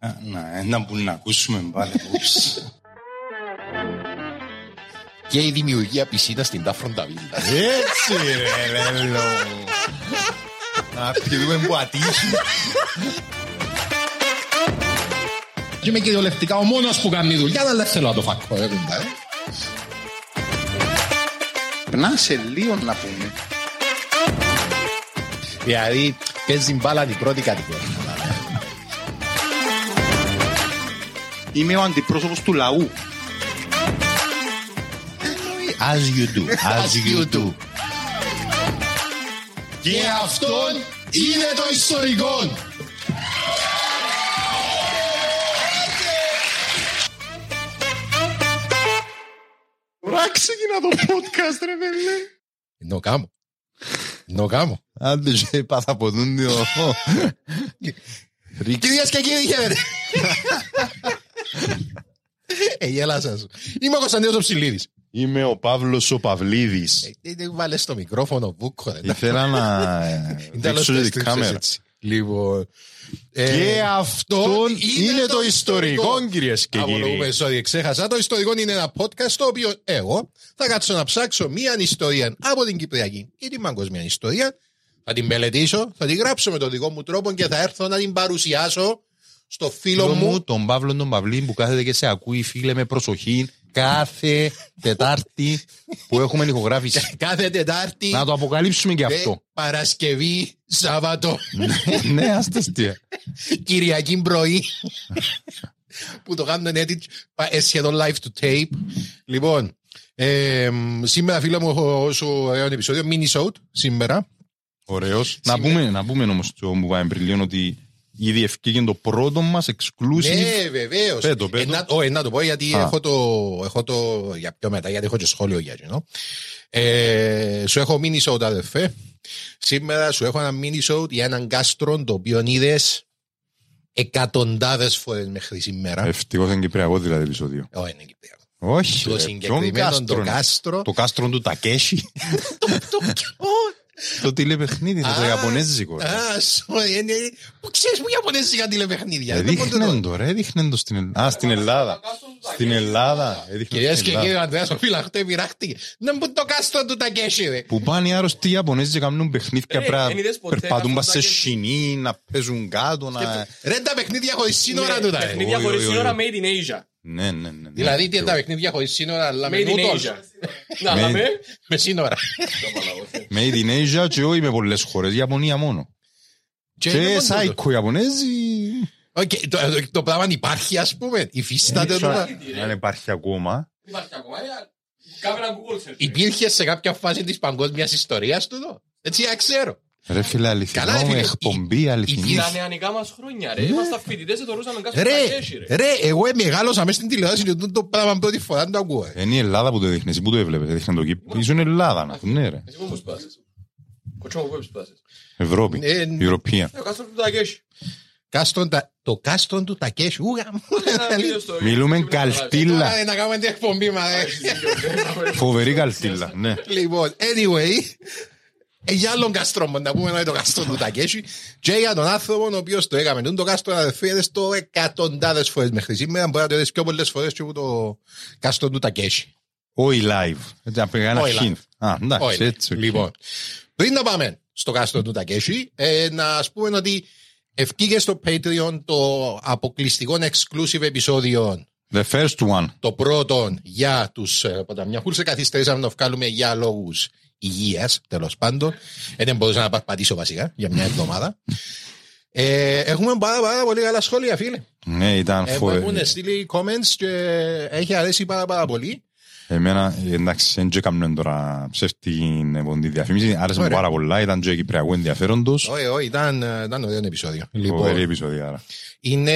Να, να που να ακούσουμε πάλι. και η δημιουργία πισίνα στην Τάφροντα Βίλτα. Έτσι ρε λέλο. Να πηδούμε που ατύχει. Και είμαι κυριολεκτικά ο μόνος που κάνει δουλειά, αλλά θέλω να το φακώ. ε, κουμπά, ε. Να σε λίγο να πούμε. Δηλαδή, παίζει μπάλα την πρώτη κατηγορία. Είμαι ο αντιπρόσωπος του λαού. As you do. As you do. Και αυτόν είναι το ιστορικό. Τώρα ξεκινά το podcast ρε βέλε. Νο κάμω. Νο κάμω. Άντε σε πάθα από τον δύο. Κυρίες και κύριοι, χαίρετε. Ε, γέλασα σου. Είμαι ο Κωνσταντίνος ο Ψηλίδης. Είμαι ο Παύλος ο Παυλίδης. Ε, Δεν βάλες το μικρόφωνο βούκο. ρε. Ήθελα να ε, Είναι τέλος δείξω και τεστ, την κάμερα. έτσι. Λοιπόν. Και ε, αυτό είναι το ιστορικό κυρίες και Απολογούμε, κύριοι. sorry, ξέχασα. Το ιστορικό είναι ένα podcast το οποίο εγώ θα κάτσω να ψάξω μία ιστορία από την Κυπριακή ή την παγκόσμια ιστορία. Θα την μελετήσω, θα την γράψω με τον δικό μου τρόπο και θα έρθω να την παρουσιάσω στο φίλο Φίλο μου. μου, τον Παύλο τον Παυλή που κάθεται και σε ακούει φίλε με προσοχή κάθε Τετάρτη που έχουμε ηχογράφηση. Κάθε Τετάρτη, Να το αποκαλύψουμε και ε, αυτό. Παρασκευή, Σάββατο, Ναι, ας το στείλω. Κυριακή πρωί. που το κάνουν edit ε, σχεδόν live to tape. Λοιπόν, ε, σήμερα φίλε μου έχω σου ωραίο επεισόδιο, mini show σήμερα. Ωραίος. Να πούμε, να πούμε όμως το που πάμε πριν λίγο ότι ήδη ευκήγε το πρώτο μας exclusive. Ναι, βεβαίως. Πέτω, πέτω. να το πω γιατί Α. έχω το, έχω το. Για πιο μετά, γιατί έχω και σχόλιο για εκείνο. Ε, σου έχω mini show, αδερφέ. Σήμερα σου έχω ένα mini show για έναν κάστρο το οποίο είδες εκατοντάδες φορές μέχρι σήμερα. Ευτυχώς είναι κυπριακό δηλαδή επεισόδιο. Όχι, είναι Κυπριακό. Όχι, Το ρε, ποιον συγκεκριμένο το κάστρο είναι; κάστρο. Το κάστρο του Τακέσι. Το τηλεπαιχνίδι, το Α, Ιαπωνέζικο. ρε. Α, sorry, είναι. Πού ξέρεις που Ιαπωνέζικα τηλεπαιχνίδια; Δεν μπορώ να το- Έδειχνε το ρε, έδειχνε το στην Ελλάδα. Α, στην Ελλάδα. Στην Ελλάδα. έδειχνε Κυρίες στην και Ελλάδα. κύριοι, ο Ανδρέας ο Φυλαχτέ πειράχτηκε. Να μπουν το κάστρο του Τακέσι, ρε. Που πάνε οι άρρωστοι Ιαπωνέζοι και κάνουν παιχνίδια Ρε, πρέπει εν είδες να ποτέ περπατούν πας σε καθόλου σκηνή, να παίζουν κάτω, να... Ρε τα παιχνίδια χωρίς σύνορα του τα ρε. Παιχνίδια Όχι, χωρίς όχι, σύνορα όχι. made in Asia. Ναι, ναι, ναι. Δηλαδή τι είναι τα ναι. παιχνίδια χωρίς σύνορα, αλλά με Made in νούτος. Asia. Να, αλλά με... Με σύνορα. Made in Asia και όχι με πολλές χώρες, Ιαπωνία μόνο. είναι μόνο Και τούτο. σάικο Ιαπωνέζοι... Οκ, το- το- Το πράγμα υπάρχει ας πούμε, υφίσταται Δεν ξέρω τώρα. Αν υπάρχει ακόμα. Υπάρχει ακόμα, ε, Κάμε ένα Google search. Υπήρχε σε κάποια φάση της παγκόσμιας ιστορίας του εδώ. Έτσι να ξέρω. Ρε φίλε, Καλά, αληθινό, φίλε, εκπομπή αληθινής. Στα νεανικά μας χρόνια, ρε. Ήμασταν φοιτητές και θεωρούσαμε κάτω Ρε, στα κέσι, ρε. ρε, εγώ μεγάλωσα μέσα στην τηλεόραση και τούτο το πράγμα πρώτη φορά δεν το ακούω. ε. Είναι η Ελλάδα που το δείχνει, εσύ που το έβλεπες, έδειχνε το κύπρο. Ήσουν Ελλάδα, να ναι ρε. Εσύ πού σπάσεις. Κοτσό μου πού σπάσεις. Ευρώπη, Ε, European. Ε, ο κάστρο του τα κέσι. Κάστον τα- Το κάστον του Τακέσου. Ούγα μου. Ένα βίντεο στο- Μιλούμε στο- καλτήλα. Τώρα να κάνουμε την εκπομπή μας. ε. Φοβερή καλτήλα, ναι. Λοιπόν, anyway, ε, για άλλον καστρό μου, να πούμε να είναι το καστρό του Τακέσι και για τον άνθρωπο ο οποίος το έκαμε. Τον το κάστρο αδερφή είδες το εκατοντάδες φορές μέχρι σήμερα, μπορεί να το είδες πιο πολλές φορές και από το καστρό του Τακέσι. Όχι live. Έτσι, να πει ένα Όχι hint. Α, εντάξει, Όχι. έτσι. οκ. Λοιπόν, πριν να πάμε στο κάστρο του Τακέσι, ε, να ας πούμε ότι ευκήγε στο Patreon το αποκλειστικό exclusive επεισόδιο The first one. το πρώτο για τους ε, ποταμιαχούλους σε καθυστερήσαμε να το βγάλουμε για λόγους υγείας τέλος πάντων. Ε, δεν μπορούσα να παρπατήσω βασικά για μια εβδομάδα. Ε, έχουμε πάρα, πάρα πολύ καλά σχόλια φίλε. Ναι, ήταν ε, μου φοβε- έχουν στείλει comments και έχει αρέσει πάρα πάρα πολύ Εμένα, εντάξει, δεν και κάνουμε τώρα ψεύτικη ποντή διαφήμιση. Άρεσε μου Ωραία. πάρα πολλά, ήταν και κυπριακό ενδιαφέροντος. όχι όχι ήταν, ε, ήταν ωραίο επεισόδιο Φοβερή λοιπόν, επεισόδια. άρα. είναι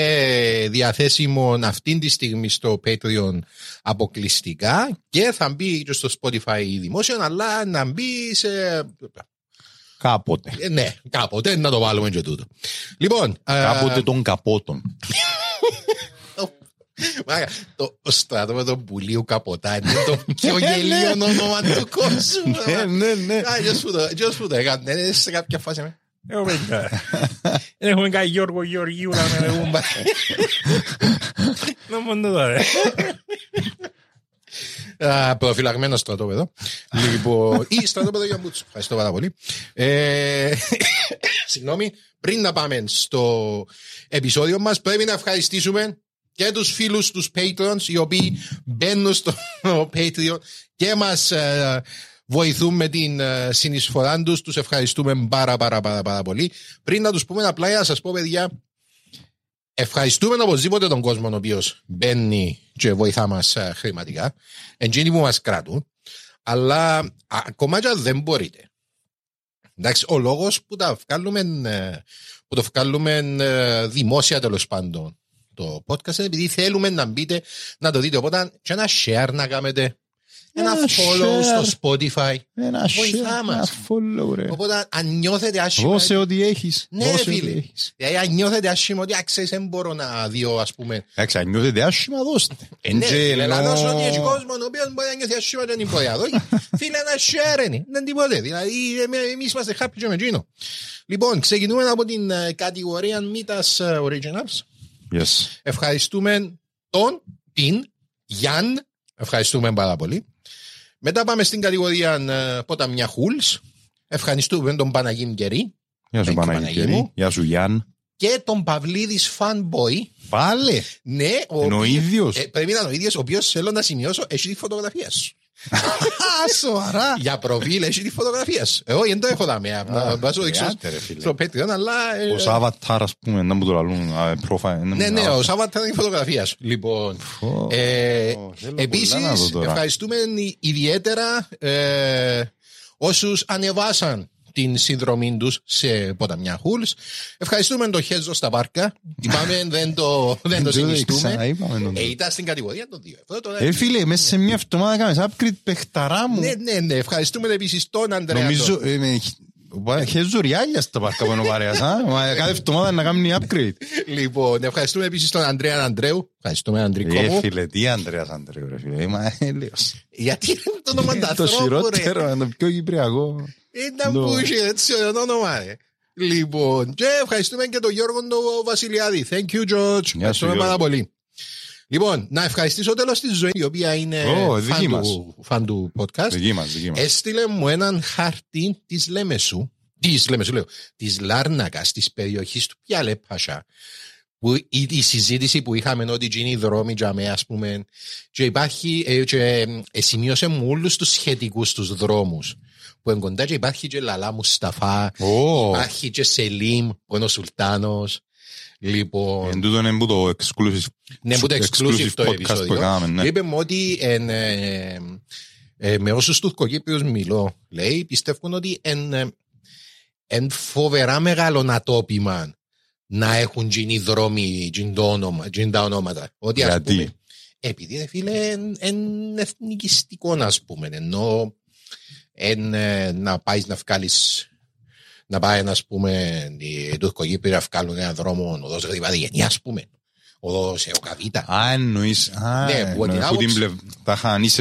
διαθέσιμο αυτή τη στιγμή στο Patreon αποκλειστικά και θα μπει και στο Spotify δημόσιο αλλά να μπει σε Κάποτε. Ε, ναι, κάποτε να το βάλουμε και τούτο. Λοιπόν, ε, Κάποτε των καπότων. Μάγα, το στρατόπεδο πουλίου καποτά είναι το πιο γελίο όνομα του κόσμου. Ναι, ναι, ναι. Α, ποιος που το- ποιος που το έκανε, ε, σε κάποια φάση. με. Εγώ παιδιά. Δεν έχουμε κάνει Γιώργο Γεωργίου να με λέγουν. Να μόνο τώρα. Α, Προφυλαγμένο στρατόπεδο. Λοιπόν, ή στρατόπεδο για μπούτσου. Ευχαριστώ πάρα πολύ. Ε, Συγγνώμη, πριν να πάμε στο επεισόδιο μας, πρέπει να ευχαριστήσουμε και τους φίλους τους Patreons οι οποίοι μπαίνουν στο Patreon και μας ε, βοηθούν με την ε, συνεισφορά τους. Τους ευχαριστούμε πάρα πάρα πάρα, πάρα πολύ. Πριν να τους πούμε απλά για να σας πω παιδιά, Ευχαριστούμε οπωσδήποτε τον κόσμο ο οποίος μπαίνει και βοηθά μας χρηματικά. Εντζήνοι που μας κρατούν. Αλλά α, ακόμα και αν δεν μπορείτε. Εντάξει, ο λόγος που, τα βγάλουμε, ε, που το βγάλουμε ε, δημόσια τέλος πάντων το podcast είναι επειδή θέλουμε να μπείτε να το δείτε. Οπότε και ένα share να κάνετε. Ένα Ένα follow share. στο Spotify. Ένα Βοηθά share, μας. ένα follow, ρε. Οπότε αν νιώθετε άσχημα. Δώσε ό,τι έχεις. Ναι, Δώσε φίλε. ό,τι έχεις. Δηλαδή, αν νιώθετε άσχημα ότι άξιζε, δεν μπορώ να δω, ας πούμε, Εντάξει, αν νιώθετε άσχημα, δώστε. Ε, ναι, Και φίλε, να ενώ- δώσω ότι έχει κόσμος ο οποίος μπορεί να νιώθει άσχημα και δεν μπορεί να δω. Φίλε, ένα share είναι, δεν τίποτε. Δηλαδή, εμεί- εμείς είμαστε happy και με εκείνο. Λοιπόν, ξεκινούμε από την ε, κατηγορία Μήτας ε, Originals. Yes. Ευχαριστούμε τον, την, Γιάν. Ευχαριστούμε πάρα πολύ. Μετά πάμε στην κατηγορία ε, Ποταμιά Χούλς. Ευχαριστούμε τον Παναγίμ Γκερή Γεια σου Thank you, Παναγία. Παναγία μου. Γεια σου Γιάν. Και τον Παυλίδης Fanboy. Πάλε. Ναι, ο Είναι ο οποίος- ίδιος. Ε, πρέπει να είναι ο ίδιος, ο οποίος θέλω να σημειώσω, έχει τη φωτογραφία σου. Α, σοβαρά. Για προφίλ έχει τη φωτογραφία σου. Εγώ δεν το έχω δάμε. Να να σου δείξω άντε, ρε, φίλε. στο Patreon, αλλά... ε, Ο Avatar, ας πούμε, να μου το λαλούν, α, profile. Ναι, ναι, ο Σάββατ ήταν η φωτογραφία σου. Λοιπόν, Φω, ε, θέλω πολλά επίσης να δω τώρα. ευχαριστούμε ιδιαίτερα ε, όσους ανεβάσαν την συνδρομή τους σε ποταμιά Χούλς. Ευχαριστούμε τον Χέζο στα πάρκα. Είπαμε, δεν το, δεν το συνιστούμε. Ξαναείπαμε τον. Ε, ήταν στην κατηγορία των δύο ευρώ. τώρα- Ε, φίλε, μέσα σε μια εβδομάδα κάνεις upgrade παιχταρά μου. Ναι, ναι, ναι. Ευχαριστούμε επίσης τον Αντρέα. Νομίζω, ε, με- ο- χέζω ριάλια στα πάρκα που είναι ο παρέας, α. Μα Κάθε εβδομάδα να κάνει upgrade. Λοιπόν, ευχαριστούμε επίσης τον Αντρέα Αντρέου. Ευχαριστούμε, Αντρικό Ε, μου. φίλε, τι Ανδρέας Ανδρέου, ρε φίλε. Είμαι έλεος. Γιατί είναι το όνομα του Το ανθρώπου, ρε; χειρότερο, είναι το πιο κυπριακό. Ήταν No. που είχε έτσι το όνομα, ρε. Λοιπόν, και ευχαριστούμε και τον Γιώργο τον Βασιλιάδη. Thank you, George. Ευχαριστούμε Γιώργο. πάρα πολύ. Λοιπόν, να ευχαριστήσω τέλος τη ζωή, η οποία είναι Ω, δική φαν, μας. του, φαν του podcast. Δική μας, δική μας. Έστειλε μου έναν χάρτη της Λέμεσου, της Λέμεσου λέω, της Λάρνακας, της περιοχής του Πιάλε Πασά. Που η, η συζήτηση που είχαμε ότι γίνει οι δρόμοι για μέ, ας πούμε, και υπάρχει, ε, και ε, σημείωσε μου όλους τους σχετικούς τους δρόμους που είναι κοντά και υπάρχει και Λαλά Μουσταφά, Ω, υπάρχει και Σελίμ που είναι ο Σουλτάνος. Λοιπόν, εν τούτο είναι που το exclusive ναι, που το exclusive το podcast που επεισόδιο. έκαναμε, ναι. Είπε μου ότι εν, ε, ε, με όσους Τουρκοκύπριους μιλώ, λέει, πιστεύουν ότι εν, ε, εν φοβερά μεγαλονατόπιμα να έχουν γίνει δρόμοι, γίνει το όνομα- γίνει τα ονόματα. Ότι ας Γιατί; πούμε, επειδή ρε φίλε εν, εν εθνικιστικό να πούμε, ενώ εν, ε, να πάεις να βγάλεις να πάει να πούμε οι Τουρκοκύπροι να βγάλουν ένα δρόμο οδός Γρυβαδιγενή ας πούμε οδός Εοκαβίτα Α, εννοείς, α, Ναι, που την εννοείς που την άποψη- πλευ- τα χάνεις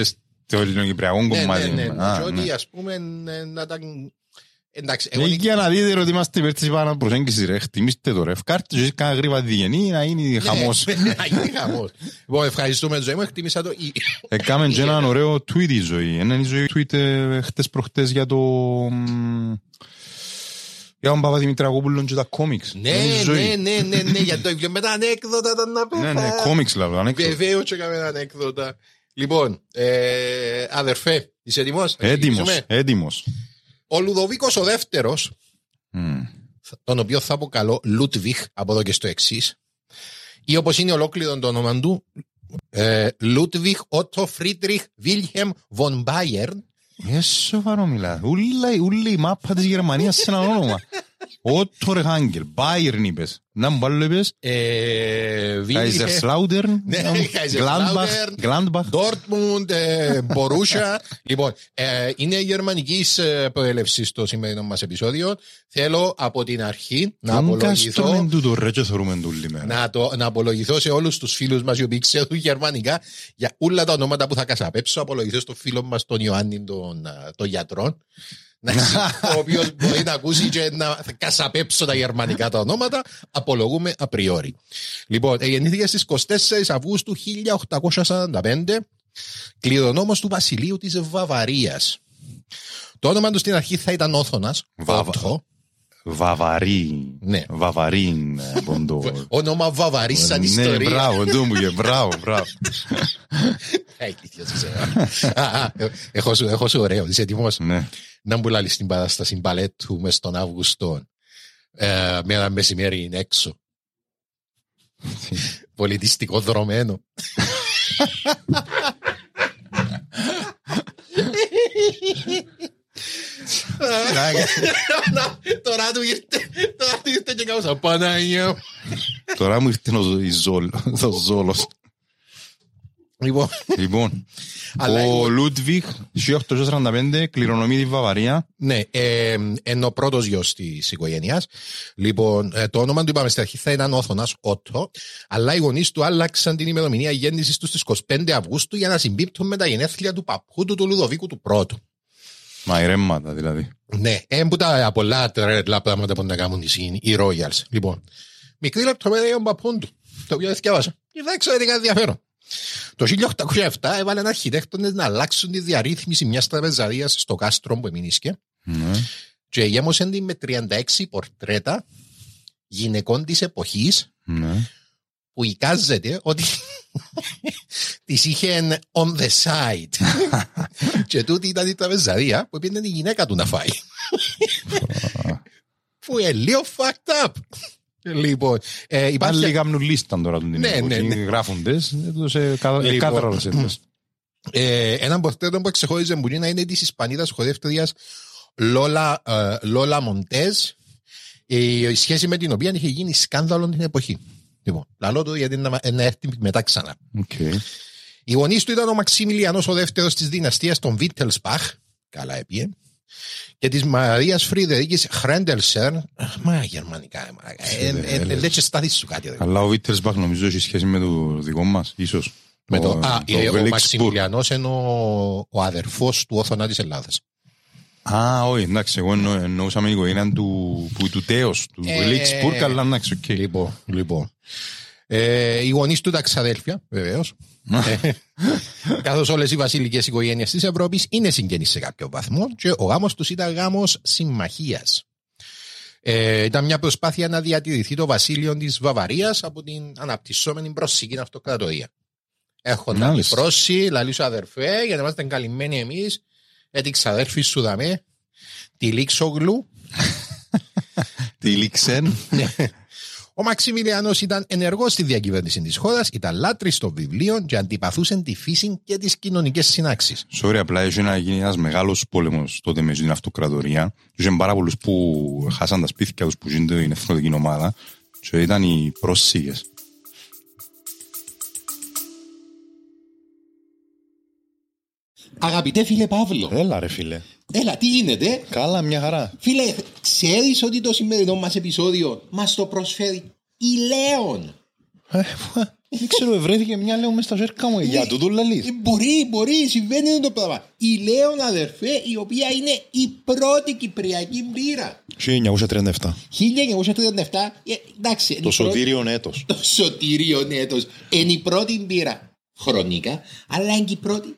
στο ελληνοκυπριακό Ναι, κομμάτι. ναι, ναι, ναι. Α, Και ότι ναι. ας πούμε ε, να ήταν Εντάξει, εγώ Ε, νι- Για να δείτε ότι είμαστε υπέρ της πάνω προσέγγισης ρε. Χτιμήστε το ρε. Ευκάρτε και κάνα γρήγορα διγενή να είναι χαμός. Ναι, να γίνει χαμός. Λοιπόν, ευχαριστούμε ζωή μου, εκτίμησα το. Η- Έκαμε και έναν ωραίο tweet η ζωή. Ένα η ζωή tweet ε, χτες προχτές για το... μ, Για τον Παπαδημητρακόπουλο και τα κόμιξ. Ναι, ναι, ναι, ναι, ναι, για το βιβλίο με τα ανέκδοτα ήταν να Ναι, ναι, πέθα. κόμιξ λάβω, ανέκδοτο. Βεβαίως και έκαμε ανέκδοτα. Λοιπόν, ε, αδερφέ, είσαι έτοιμος; Θα Έτοιμος, ξεκινήσουμε; έτοιμος. Ο Λουδοβίκος ο δεύτερος, Μμ. τον οποίο θα αποκαλώ Λούτβιχ από εδώ και στο εξής. ή όπως είναι ολόκληρο το όνομα του, ε, Λούτβιχ Ότο Φρίτριχ Βίλχεμ Βον Μπάιερν, Ε, σοβαρό μιλά. Ούλα- Ούλη η μάπα της Γερμανίας σε ένα όνομα. Ότο Ρεχάγγελ, Μπάιρν είπες. Να μου πάλι είπες. ε, Κάιζερ Βίλχεμ Σλάουτερν. Ναι, Kaiserslautern. Γκλάντμπαχ. Γκλάντμπαχ. Ντόρτμουντ, Μπορούσια. λοιπόν, ε, είναι γερμανική προέλευση το σημερινό μας επεισόδιο. Θέλω από την αρχή να απολογηθώ. Κάστρο τούτο ρε και θεωρούμε τούλη μέρα. Να, το, να απολογηθώ σε όλους τους φίλους μας οι οποίοι ξέρουν γερμανικά για όλα τα ονόματα που θα κασαπέψω. Απολογηθώ στον φίλο μας τον Ιωάννη τον, α, τον γιατρό. να- ο οποίος μπορεί να ακούσει και να κασαπέψω τα γερμανικά τα ονόματα. Απολογούμε απριόρι. Λοιπόν, ε, γεννήθηκε στις 24 Αυγούστου 1845, κληρονόμος του Βασιλείου της Βαβαρίας. Το όνομα του στην αρχή θα ήταν Όθωνας. Βαβα- Ότο. Βαβαρή. Ναι. Βαβαρή. ε, ποντό. Όνομα Βαβαρής σαν Ναι, ιστορία. μπράβο, το μου και μπράβο, μπράβο. Ε, ηλίθιος είσαι. Α, α, ε, Έχω σου, έχω σου ωραίο. Είσαι έτοιμος; Ναι. να μου λάλεις την παράσταση μπαλέτου μες στον Αύγουστο. Ε, με ένα μεσημέρι είναι έξω. Πολιτιστικό δρομένο. Να, Τώρα του ήρθε, τώρα του ήρθε και κάπως Παναγία μου. Τώρα μου ήρθε ο- η ζόλ- ο ζόλος. Λοιπόν, Λοιπόν, Αλλά ο εγώ- Λούτβιχ, 1845, κληρονομεί τη Βαβαρία. Ναι, ε, είναι ο πρώτος γιος της οικογένειας. Λοιπόν, ε, το όνομα του είπαμε στην αρχή θα ήταν Όθωνα, Ότο, αλλά οι γονείς του άλλαξαν την ημερομηνία γέννησης τους στις 25 Αυγούστου για να συμπίπτουν με τα γενέθλια του παππού του, του Λουδοβίκου του πρώτου. Μα ηρέμματα δηλαδή. Ναι, ε, που τα πολλά τρελά πράγματα που να κάνουν οι, οι Royals. Λοιπόν, μικρή λεπτομέρεια για τον παππούν του, το οποίο δεν διάβασα. Και δεν ξέρω τι ενδιαφέρον. Το 1807 έβαλε ένα αρχιτέκτονε να αλλάξουν τη διαρρύθμιση μιας τραπεζαρίας στο κάστρο που εμείνισκε Ναι. και γέμωσαν την με 36 πορτρέτα γυναικών της εποχής Ναι. που εικάζεται ότι τις είχε on the side. και τούτη ήταν η τραπεζαρία που πήγαινε η γυναίκα του να φάει. που είναι λίγο fucked up. Λοιπόν, ε, υπάρχει... Πάλι κάνουν λίστα τώρα την Ναι, ναι, εποχή, ναι. γράφοντες, έδωσε Λοιπόν. κάτραλες έντες. Ε, έναν πορτρέτο που εξεχώριζε που να είναι της Ισπανίδας χορεύτριας Λόλα, ε, Λόλα Μοντέζ η, η σχέση με την οποία είχε γίνει σκάνδαλο την εποχή. Λοιπόν, λαλό του γιατί να, να έρθει μετά ξανά. Οκ. Οι γονείς του ήταν ο Μαξιμιλιανός ο δεύτερος της δυναστείας των Βίτελσπαχ, καλά έπιε, και της Μαρίας Φρυδερίκης Χρέντελσερ. Μα γερμανικά, ε, ε, ε, λέει και στάθη σου κάτι. ρε. Αλλά ο Βίτερσμπαχ νομίζω έχει σχέση με το δικό μας, ίσως. Με το, α, ε, ο Βελίξπουργκ. Μαξιμιλιανός είναι ο, ο αδερφός του Όθωνας της Ελλάδας. Α, όχι, εντάξει, εγώ εννο- εννοούσαμε η οικογένεια του, που, του Τέος, του Ε, Βελίξπουργκ, αλλά εντάξει, οκ. Λοιπόν, λοιπόν. Ε, οι γονείς του ήταν ξαδέλφια, βεβαίως. Καθώς όλες οι βασιλικές οικογένειες της Ευρώπης είναι συγγενείς σε κάποιο βαθμό και ο γάμος τους ήταν γάμος συμμαχίας. Ε, ήταν μια προσπάθεια να διατηρηθεί το βασίλειο της Βαβαρίας από την αναπτυσσόμενη προσική αυτοκρατορία. Έχονταν την Μάλιστα. πρόσση, λαλή σου αδερφέ, για να είμαστε καλυμμένοι εμείς, έτσι ξαδέρφη σου δαμέ, τη Λίξογλου, Τη Λίξεν. Ο Μαξιμιλιανός ήταν ενεργός στη διακυβέρνηση της χώρας, ήταν λάτρης των βιβλίων και αντιπαθούσε τη φύση και τις κοινωνικές συνάξεις. Sorry, απλά έχει να γίνει ένας μεγάλος πόλεμος τότε με την αυτοκρατορία. Και είχαν πάρα πολλούς που χάσαν τα σπίτια τους που γίνεται την εθνοτική ομάδα και ήταν οι πρόσφυγες. Αγαπητέ φίλε Παύλο, Έλα ρε φίλε. έλα τι γίνεται; Καλά, μια χαρά. Φίλε, ξέρεις ότι το σημερινό μας επεισόδιο μας το προσφέρει η Λέων; Δεν ξέρω, βρέθηκε μια λέω μες στα ζέρκα μου. Για τούτο λαλείς. Ε, Μπορεί, μπορεί, συμβαίνει το πράγμα. Η Λέων αδερφέ, η οποία είναι η πρώτη κυπριακή μπύρα. 1937. 1937, ε, εντάξει. είναι Το η πρώτη- σωτήριον έτος. Το σωτήριο έτος. Είναι η πρώτη μπύρα χρονικά, αλλά είναι και η πρώτη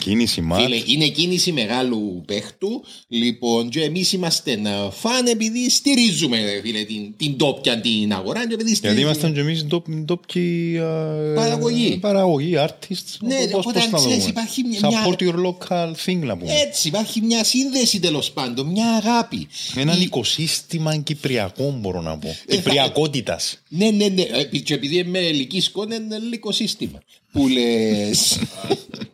Κίνηση μάτ. Φίλε, είναι κίνηση μεγάλου παίχτου. Λοιπόν, και εμείς είμαστε να φαν επειδή στηρίζουμε ρε, φίλε, την, την τόπια την αγορά. Και επειδή Γιατί στηρίζουμε- ήμασταν και εμείς ντόπ- ντόπιοι α, Παραγωγή. Παραγωγή, artists. Ναι, Πώς- πώς οπότε να ξέρεις, δούμε. υπάρχει μια- μια- Support your local thing να πούμε. Έτσι, υπάρχει μια σύνδεση τέλος πάντων, μια αγάπη. Έναν Η- οικοσύστημα κυπριακό μπορώ να πω. Κυπριακότητας. Ναι, ναι, ναι. Ε, Και επειδή είμαι ελική σκόνη, είναι λίγο σύστημα. Που λες.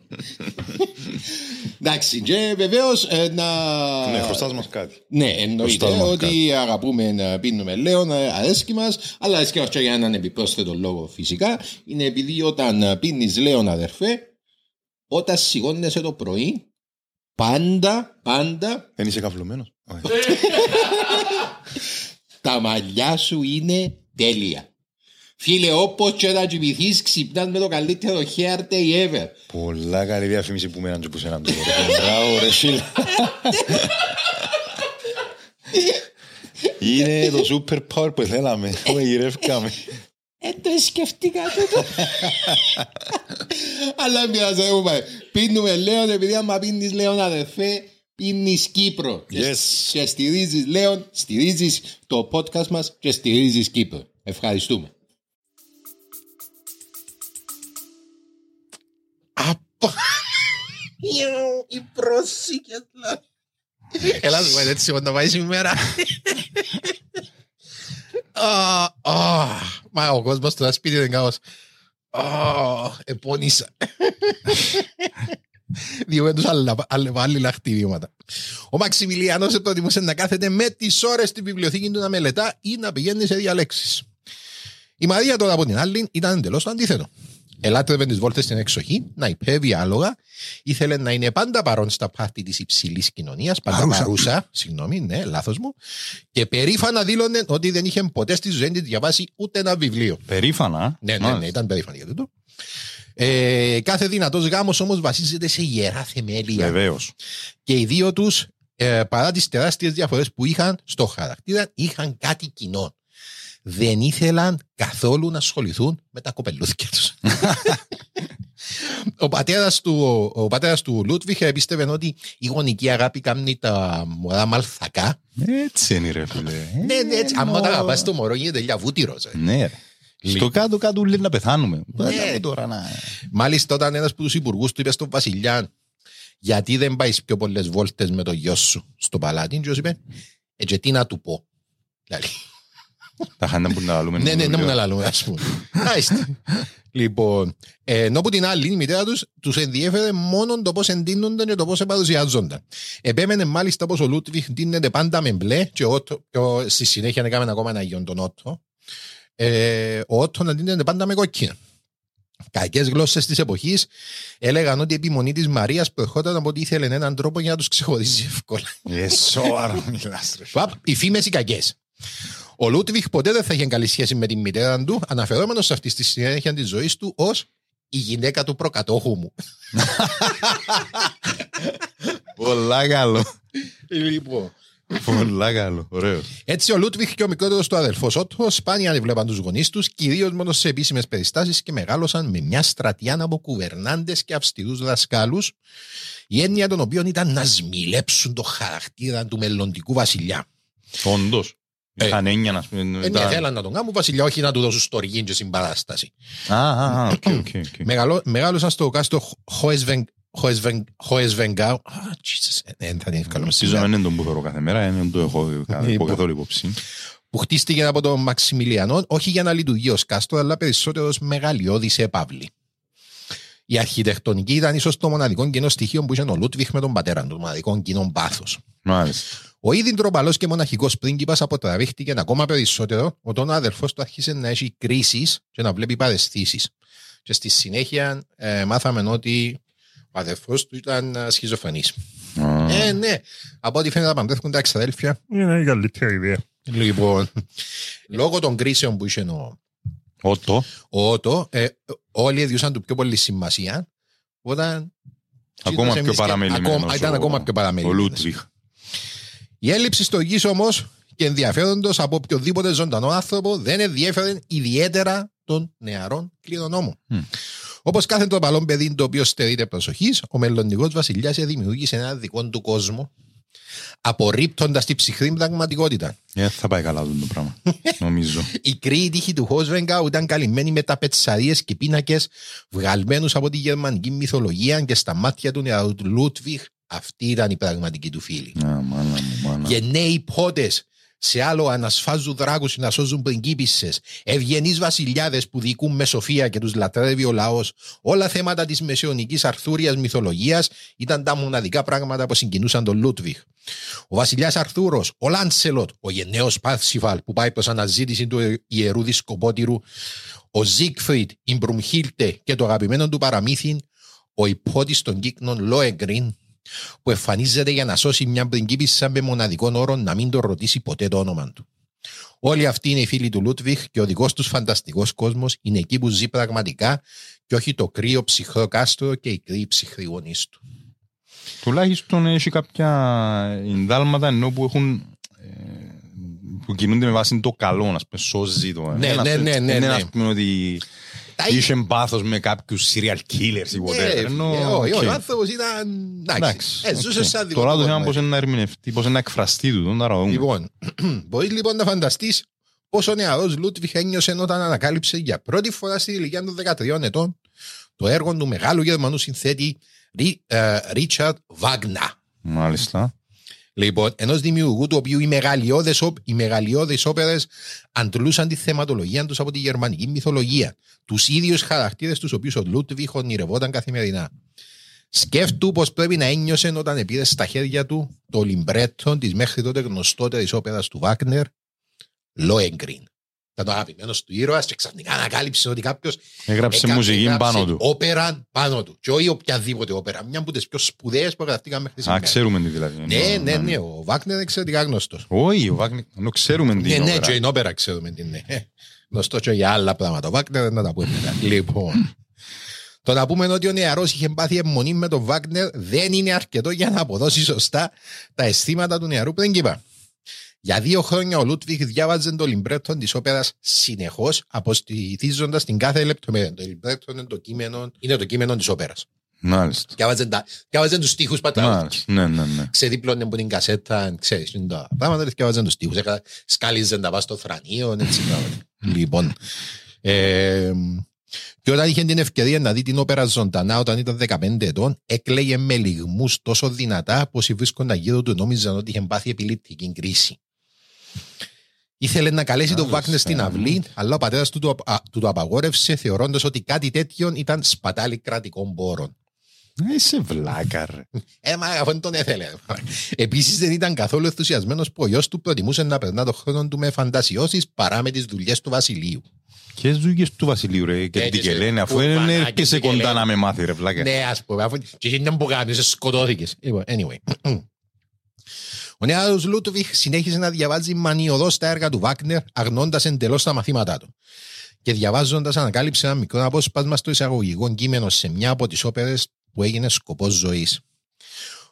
Εντάξει, και βεβαίως να. Ναι, χρωστάς μας κάτι. Ναι, εννοείται Χρωστάς μας ότι αγαπούμε να πίνουμε λέον, ε, αρέσκει μας, αλλά αρέσκει μας και για έναν επιπρόσθετο λόγο φυσικά. Είναι επειδή όταν πίνεις λέον, αδερφέ, όταν σηκώνεσαι το πρωί, πάντα, πάντα Δεν είσαι καυλωμένος. τα μαλλιά σου είναι τέλεια. Φίλε, όπως και να κοιμηθείς, ξυπνάς με το καλύτερο hair day ever. Πολλά καλή διαφήμιση που μέναν και που σέναν τώρα. Μπράβο ρε φίλε. Είναι το super power που θέλαμε. Το γυρεύκαμε. Ε, το σκεφτήκα τούτο. Αλλά πειράζει, δεν μου πάει. Πίνουμε Λέον, επειδή άμα πίνεις Λέον αδερφέ, πίνεις Κύπρο. Και- Yes. Και στηρίζεις Λέον, στηρίζεις το podcast μας και στηρίζεις Κύπρο. Ευχαριστούμε. Οι πρόσηκες. Έλα σου πάει έτσι να πάει σήμερα. Α, α, Μα ο κόσμος στο σπίτι είναι κάπως. Α, Επώνυσα. Διότι τους άλλα χτυπήματα. Ο Μαξιμιλιανός προτιμούσε να κάθεται με τις ώρες στη βιβλιοθήκη του να μελετά ή να πηγαίνει σε διαλέξεις. Η Μαρία τώρα από την άλλη ήταν εντελώς το αντίθετο. Ελάτρευε τις βόλτες στην εξοχή, να υπέβει άλογα, ήθελε να είναι πάντα παρόν στα πάρτι της υψηλής κοινωνίας, πάντα Παρούσα. παρούσα, συγγνώμη, ναι, λάθος μου, και περήφανα δήλωνε ότι δεν είχε ποτέ στη ζωή της διαβάσει ούτε ένα βιβλίο. Περήφανα; Ναι, ναι, ναι, Μάλιστα. ήταν περήφανη για τούτο. Ε, κάθε δυνατός γάμος όμως βασίζεται σε ιερά θεμέλια Βεβαίως. και οι δύο τους ε, παρά τις τεράστιες διαφορές που είχαν στο χαρακτήρα είχαν κάτι κοινό. Δεν ήθελαν καθόλου να ασχοληθούν με τα κοπελούθια τους. ο, πατέρας του, ο πατέρας του Λούτβιχ επίστευε ότι η γονική αγάπη κάνει τα μωρά μαλθακά. Έτσι είναι ρε φίλε. ναι, ναι, έτσι. Άμα τα αγαπάς το μωρό γίνεται λιαβούτυρος. ε. Ναι ρε. Στο κάτω-κάτω λέει να πεθάνουμε. Ναι. Ναι. Τώρα να... Μάλιστα, όταν ένας από τους υπουργούς του είπε στον Βασιλιά, γιατί δεν πάεις πιο πολλές βόλτες με το γιο σου στο παλάτι, και είπε, Ε, και τι να του πω. Δηλαδή, Τα χάντα που να λούμε. ναι, ναι, να μου να λαλούμε, ας πούμε. Άιστε. Λοιπόν, ε, ενώ που την άλλη η μητέρα τους τους ενδιέφερε μόνο το πώς εντείνονταν και το πώς παρουσιάζονταν. Επέμενε μάλιστα πως ο Λούτβιχ ντύνεται πάντα με μπλε και, ο, Ότο- και ο- στη συνέχεια έκαμε ακόμα ένα γιον τον Ότο. Ε, ο Ότο να ντύνεται πάντα με κόκκινα. Κακές γλώσσες της εποχής έλεγαν ότι η επιμονή της Μαρίας προερχόταν από ότι ήθελε έναν τρόπο για να τους ξεχωρίζει εύκολα. Ε, σοβαρό μιλάς ρε. Παπ, οι φήμες οι κακές. Ο Λούτβιχ ποτέ δεν θα είχε καλή σχέση με την μητέρα του, αναφερόμενος σε αυτή στη συνέχεια της ζωής του ως η γυναίκα του προκατόχου μου. Πολλά καλό. Λοιπόν. Πολλά καλό. Ωραίος. Έτσι, ο Λούτβιχ και ο μικρότερος του αδελφό Ότο σπάνια έβλεπαν τους γονείς τους, κυρίως μόνο σε επίσημες περιστάσεις και μεγάλωσαν με μια στρατιά από κουβερνάντες και αυστηρούς δασκάλους, η έννοια των οποίων ήταν να σμιλέψουν το χαρακτήρα του μελλοντικού βασιλιά. Όντως. Ε, Είχαν έννοια να πούμε. Δεν τα- θέλαν να τον κάνουν βασιλιά, όχι να του δώσουν στοργή και συμπαράσταση. Α, α, α, οκ, οκ, οκ. Μεγαλώ- Μεγάλωσαν στο κάστρο Χοεσβενγκάου. Α, Jesus, ε, δεν θα την ευκαλούμε Νομίζω σήμερα. δεν είναι τον που θεωρώ κάθε μέρα, δεν το έχω κα- Λοιπόν. καθόλου υπόψη. Που χτίστηκε από τον Μαξιμιλιανό, όχι για να λειτουργεί ως κάστρο, αλλά περισσότερο ως μεγαλειώδης έπαυλη. Η αρχιτεκτονική ήταν ίσως το μοναδικό κοινό στοιχείο που είχε ο Λούτβιχ με τον πατέρα του, το μοναδικό κοινό πάθος. Μάλιστα. Ο ήδη ντροπαλός και μοναχικός πρίγκιπας αποτραβήχτηκε ακόμα περισσότερο όταν ο αδερφός του άρχισε να έχει κρίσεις και να βλέπει παρεσθήσεις. και στη συνέχεια ε, μάθαμε ότι ο αδερφός του ήταν ε, σχιζοφρενής. Α, Ε, ναι. Από ό,τι φαίνεται παντρεύκουν τα εξαδέλφια. Είναι η καλύτερη ιδέα. Λοιπόν, λόγω των κρίσεων που είχε ο, Ότο. ο Ότο, ε, όλοι έδιωσαν του πιο πολύ σημασία όταν Ακόμα εμείς πιο και- παραμελημένος. ακόμα- Ήταν ο- ακόμα πιο Ο παραμελημένος. Λούτβιχ. Η έλλειψη στογής όμως και ενδιαφέροντος από οποιοδήποτε ζωντανό άνθρωπο δεν ενδιέφερε ιδιαίτερα των νεαρών κληρονόμων. Μμ. Όπως κάθε το παλό παιδί το οποίο στερείται προσοχής, ο μελλοντικός βασιλιάς δημιούργησε ένα δικό του κόσμο, απορρίπτοντας τη ψυχρή πραγματικότητα. Ε, θα πάει καλά αυτό το πράγμα. Νομίζω. Η κρύη τύχη του Χόσβενγκαου ήταν καλυμμένη με τα πετσαρίε και πίνακες βγαλμένους από τη γερμανική μυθολογία και στα μάτια του νεαρού του Λούτβιχ αυτή ήταν η πραγματική του φίλη. Α, μάνα μου, μάνα. Και νέοι πότες σε άλλο ανασφάζουν δράκους να σώζουν πριγκίπισσε, ευγενείς βασιλιάδες που διοικούν με σοφία και τους λατρεύει ο λαός. Όλα θέματα της μεσαιωνικής αρθούριας μυθολογίας ήταν τα μοναδικά πράγματα που συγκινούσαν τον Λούτβιχ. Ο βασιλιάς Αρθούρος, ο Λάντσελοτ, ο γενναίος Πάρσιβαλ που πάει προς αναζήτηση του ιερού δισκοπότηρου, ο Ζίγκφριντ, η Μπρουμχίλτε και το αγαπημένο του παραμύθι, ο υπότης των κύκνων Λόεγκριν, που εμφανίζεται για να σώσει μια πριγκίπισσα με μοναδικό όρο να μην το ρωτήσει ποτέ το όνομα του. Όλοι αυτοί είναι οι φίλοι του Λούτβιχ και ο δικός τους φανταστικός κόσμος είναι εκεί που ζει πραγματικά και όχι το κρύο ψυχρό κάστρο και οι κρύοι ψυχροί γονείς του. Τουλάχιστον έχει κάποια ινδάλματα ενώ που έχουν ε, που κινούνται με βάση το καλό, να πούμε, σώζει το. Ναι, Ένας, ναι, ναι, ναι, Είναι ναι. ας πούμε ότι Τα είχε πάθος με κάποιους serial killers ή whatever. Ε, ενώ, ε, όχι, οκ. Ο άνθρωπος ήταν. Εντάξει. Εντάξει, Ε, ζούσε οκ. σαν δικό Τώρα του το θέμα κόσμο. πώς είναι να ερμηνευτεί, πώς είναι να εκφραστεί του, τον τώρα δούμε. Λοιπόν, μπορείς λοιπόν να φανταστείς πόσο νεαρός Λούτβιχ ένιωσε όταν ανακάλυψε για πρώτη φορά στην ηλικία των 13 ετών το έργο του μεγάλου Γερμανού συνθέτη Ρίτσαρτ Βάγκνερ. Μάλιστα. Λοιπόν, ενός δημιουργού του οποίου οι μεγαλειώδες οι μεγαλειώδες όπερες αντλούσαν τη θεματολογία τους από τη γερμανική μυθολογία. Τους ίδιους χαρακτήρες τους οποίους ο Λούτβιχ ονειρευόταν καθημερινά. Σκέφτου πως πρέπει να ένιωσε όταν πήρε στα χέρια του το λιμπρέτο της μέχρι τότε γνωστότερης όπερας του Βάγκνερ, Λόεγκριν. Ήταν το αγαπημένος του ήρωας και ξαφνικά ανακάλυψε ότι κάποιος Έγραψε μουσική πάνω του. Όπερα πάνω του. Και όχι οποιαδήποτε όπερα. Μια από τις πιο σπουδαίες που γραφτήκαν μέχρι Α, σήμερα. ξέρουμε τι δηλαδή. Ναι, ναι, ναι. Ο Βάκνερ είναι εξαιρετικά γνωστός. Όχι, ο Βάγνερ, ενώ ξέρουμε τι Ναι, είναι. ναι, όπερα. και η όπερα ξέρουμε τι είναι. Ε, Γνωστό και για άλλα πράγματα. Ο Βάκνερ να τα πούμε μετά. Λοιπόν. Το να πούμε ότι ο νεαρός είχε πάθει αιμονή με τον Βάγνερ δεν είναι αρκετό για να αποδώσει σωστά τα αισθήματα του νεαρού πρίγκιπα. Για δύο χρόνια ο Λούτβιχ διάβαζε το λιμπρέτο της όπερας συνεχώς, αποστηθίζοντας την κάθε λεπτομέρεια. Το λιμπρέτο είναι το κείμενο, είναι το κείμενο της όπερας. Μάλιστα. Διάβαζε τους τοίχου πατράδε. Μάλιστα. Ναι, ναι, ναι. ξεδίπλωνε από την κασέτα, ξέρεις, είναι τα πράγματα, και διάβαζαν τους τοίχους, έκα- σκάλιζαν τα πας στο θρανείο, έτσι πράγματα. λοιπόν, ε, και όταν είχε την ευκαιρία να δει την όπερα ζωντανά όταν ήταν 15 ετών, έκλαιγε με λιγμούς τόσο δυνατά πως οι βρίσκοντα γύρω του νόμιζαν ότι είχε πάθει επιληπτική κρίση. Ήθελε να καλέσει τον Άλλος, Βάκνερ στην ε, αυλή, αλλά ο πατέρας του, το α- του το απαγόρευσε, θεωρώντας ότι κάτι τέτοιο ήταν σπατάλη κρατικών πόρων. Ε, Είσαι βλάκα, ρε. Ε, μα αυτόν τον έθελε. Επίσης δεν ήταν καθόλου ενθουσιασμένος που ο γιος του προτιμούσε να περνά τον χρόνο του με φαντασιώσεις παρά με τις δουλειές του Βασιλείου. Και δουλειές του Βασιλείου, ρε. Και Ε, τι και και σε- λένε, αφού που δεν φανάκι έρχεσαι και κοντά λένε. να με μάθει, ρε, βλάκα. Ναι, ας πούμε, αφού και είχε μια που κάνεις, σε σκοτώθηκες. Λοιπόν, anyway. Ο νεαρός Λούτβιχ συνέχισε να διαβάζει μανιωδώς τα έργα του Βάκνερ, αγνώντας εντελώς τα μαθήματά του. Και διαβάζοντας ανακάλυψε ένα μικρό απόσπασμα στο εισαγωγικό κείμενο σε μια από τις όπερες που έγινε σκοπός ζωής.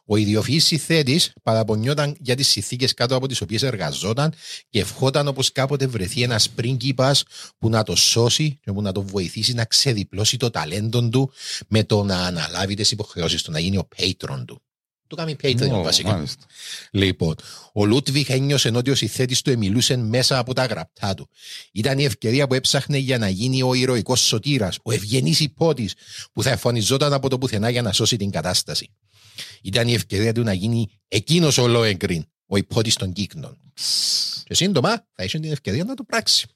Ο ιδιοφυής συνθέτης παραπονιόταν για τις συνθήκες κάτω από τις οποίες εργαζόταν και ευχόταν όπως κάποτε βρεθεί ένας πρίγκιπας που να το σώσει και που να το βοηθήσει να ξεδιπλώσει το ταλέντο του με το να αναλάβει τις υποχρεώσεις του, να γίνει ο patron του. Του κάνει patron Ω, βασικά. μάλιστα. Λοιπόν, ο Λούτβιχ ένιωσε ότι ο συθέτης του εμιλούσε μέσα από τα γραπτά του. Ήταν η ευκαιρία που έψαχνε για να γίνει ο ηρωικός σωτήρας, ο ευγενής υπότης που θα εμφανιζόταν από το πουθενά για να σώσει την κατάσταση. Ήταν η ευκαιρία του να γίνει εκείνος ο Λόεγκριν, ο υπότης των κύκνων. Και σύντομα θα είχε την ευκαιρία να το πράξει.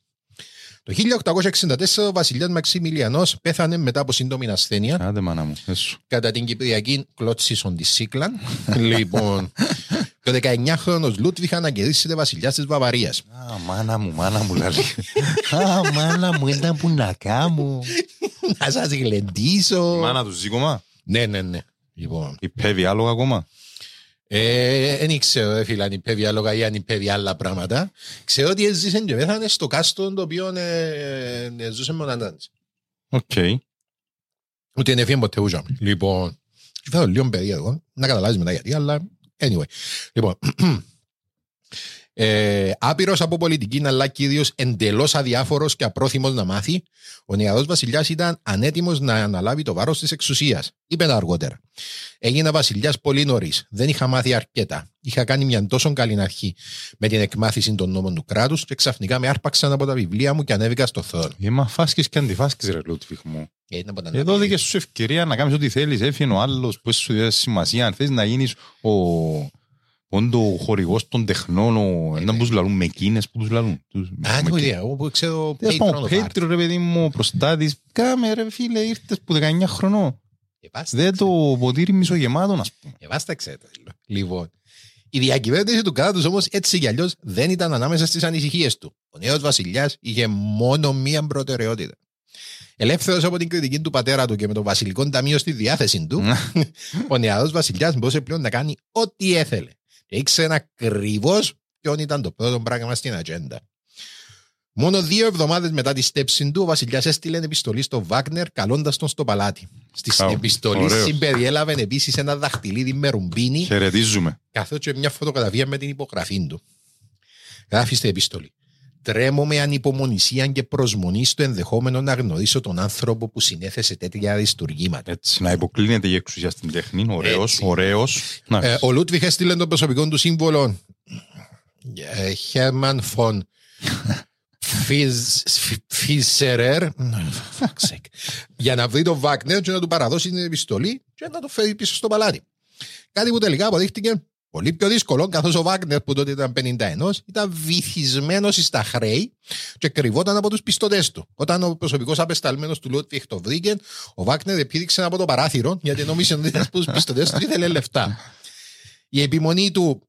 Το 1864 ο βασιλιάς Μαξιμιλιανός πέθανε μετά από σύντομη ασθένεια Άντε μάνα μου, έσου. κατά την Κυπριακή κλώτσισον της Σίκλαν. λοιπόν, και ο 19χρονος Λούτβιχ ανακηρύσσεται βασιλιάς της Βαβαρίας. Α, μάνα μου, μάνα μου, λαλεί. Α, μάνα μου, ήταν που να κάμω. να σας γλεντήσω. Η μάνα του ζει ακόμα; Ναι, ναι, ναι. Λοιπόν, Ιππεύει άλογα ακόμα; Ε, δεν ξέρω, ρε φίλε, αν ιππεύει άλογα ή αν ιππεύει άλλα πράγματα. Ξέρω ότι έζησε και πέθανε στο κάστρο το οποίο ε, ε, ζούσε με ο Οκ. Ούτε είναι φύγει ποτέ ούζαμε. Λοιπόν, και φέρω λίγο περίεργο, να καταλάβεις μετά γιατί, αλλά anyway. Λοιπόν, ε, άπειρος από πολιτική, αλλά κυρίως εντελώς αδιάφορος και απρόθυμος να μάθει, ο νεαρό βασιλιάς ήταν ανέτοιμος να αναλάβει το βάρος της εξουσίας. Είπε αργότερα. Έγινα βασιλιάς πολύ νωρίς. Δεν είχα μάθει αρκετά. Είχα κάνει μια τόσο καλή αρχή με την εκμάθηση των νόμων του κράτους και ξαφνικά με άρπαξαν από τα βιβλία μου και ανέβηκα στο θρόνο. Είμαι αφάσκης και αντιφάσκης ρε Λούτβιχ μου. Ε, ήταν από τα Εδώ δίκαι σου ευκαιρία να κάνεις ό,τι θέλεις. Έφυγε ο άλλος που σου δίνει σημασία. Αν θες να γίνεις ο... Όντο χορηγός των τεχνών, ο... Ε, να ναι. τους λαλούν με εκείνες που τους λαλούν. Τους- Α, με δεν έχω εκείνες. ιδέα. Εγώ που ξέρω Τέλος Patreon πάντων, of Art. Patreon ρε παιδί μου, προστάτης. Κάμε ρε φίλε, ήρθες που 19 χρονών. Ε, βάστα, Δεν ξέρω. το ποτήρι μισογεμάτο, ας πούμε. Ε, βάστα, ξέρετε. Λοιπόν, η διακυβέρνηση του κράτους όμως έτσι κι αλλιώς δεν ήταν ανάμεσα στις ανησυχίες του. Ο νέος βασιλιάς είχε μόνο μία προτεραιότητα. Ελεύθερος από την κριτική του πατέρα του και με το βασιλικό ταμείο στη διάθεση του, ο νεαρός βασιλιάς μπορούσε πλέον να κάνει ό,τι έθελε. Και ήξερε ακριβώς ποιο ήταν το πρώτο πράγμα στην ατζέντα. Μόνο δύο εβδομάδες μετά τη στέψη του, ο βασιλιάς έστειλε επιστολή στο Βάγνερ καλώντας τον στο παλάτι. Στη Κα- επιστολής ωραίος. συμπεριέλαβε επίσης ένα δαχτυλίδι με ρουμπίνι Χαιρετίζουμε. καθώς και μια φωτογραφία με την υπογραφή του. Γράφει στην επιστολή. Τρέμω με ανυπομονησία και προσμονή στο ενδεχόμενο να γνωρίσω τον άνθρωπο που συνέθεσε τέτοια αριστουργήματα. Έτσι, να υποκλίνεται η εξουσία στην τέχνη. Ωραίος, Έτσι. ωραίος. Να, Ε, ο Λούτβιχ έστειλε τον προσωπικό του σύμβολο ε, Χέρμαν Φον Φίσερερ για να βρει τον Βάκνερ και να του παραδώσει την επιστολή και να το φέρει πίσω στο παλάτι. Κάτι που τελικά αποδείχτηκε πολύ πιο δύσκολο καθώς ο Βάκνερ που τότε ήταν 51 ήταν βυθισμένος στα χρέη και κρυβόταν από τους πιστωτές του. Όταν ο προσωπικός απεσταλμένος του Λούτβιχ το βρήκε, ο Βάκνερ επίδειξε από το παράθυρο γιατί νόμιζε ότι ήταν από τους πιστωτές του και ήθελε λεφτά. Η επιμονή του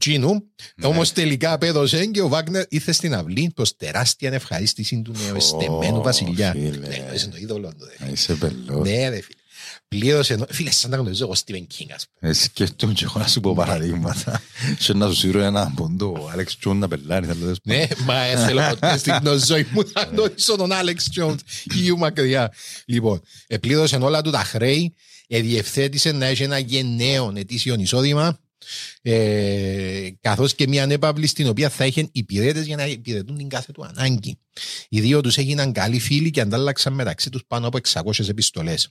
Τζίνου, Ναι. όμως τελικά απέδωσε και ο Βάγνερ ήρθε στην αυλή προς τεράστια ευχαρίστηση του νεοεστεμένου Ω, βασιλιά. φίλε. Ναι, γνώρισε το είδωλο του. ρε. Να είσαι πελός. Ναι, ρε φίλε. Πλήρωσε. ενώ- Φίλε, σαν να γνωρίζω εγώ Στίβεν Κίνγκ, ας πούμε. Ε, σκέφτομαι και εγώ να σου πω παραδείγματα. Και να σου σύρω ένα πόντο, ο Άλεξ Τζον να πελάρει. θα λέω, Ναι, μα ε, θέλω ποτέ στην ζωή μου να γνωρίσω τον Άλεξ Τζόντ ή μακριά. Λοιπόν, επλήρωσε όλα του τα χρέη, εδιευθέτησε να έχει ένα γενναίο ετήσιο εισόδημα, ε, καθώς και μια ανέπαυλη στην οποία θα είχαν υπηρέτες για να υπηρετούν την κάθε του ανάγκη. Οι δύο τους έγιναν καλοί φίλοι και αντάλλαξαν μεταξύ τους πάνω από 600 επιστολές.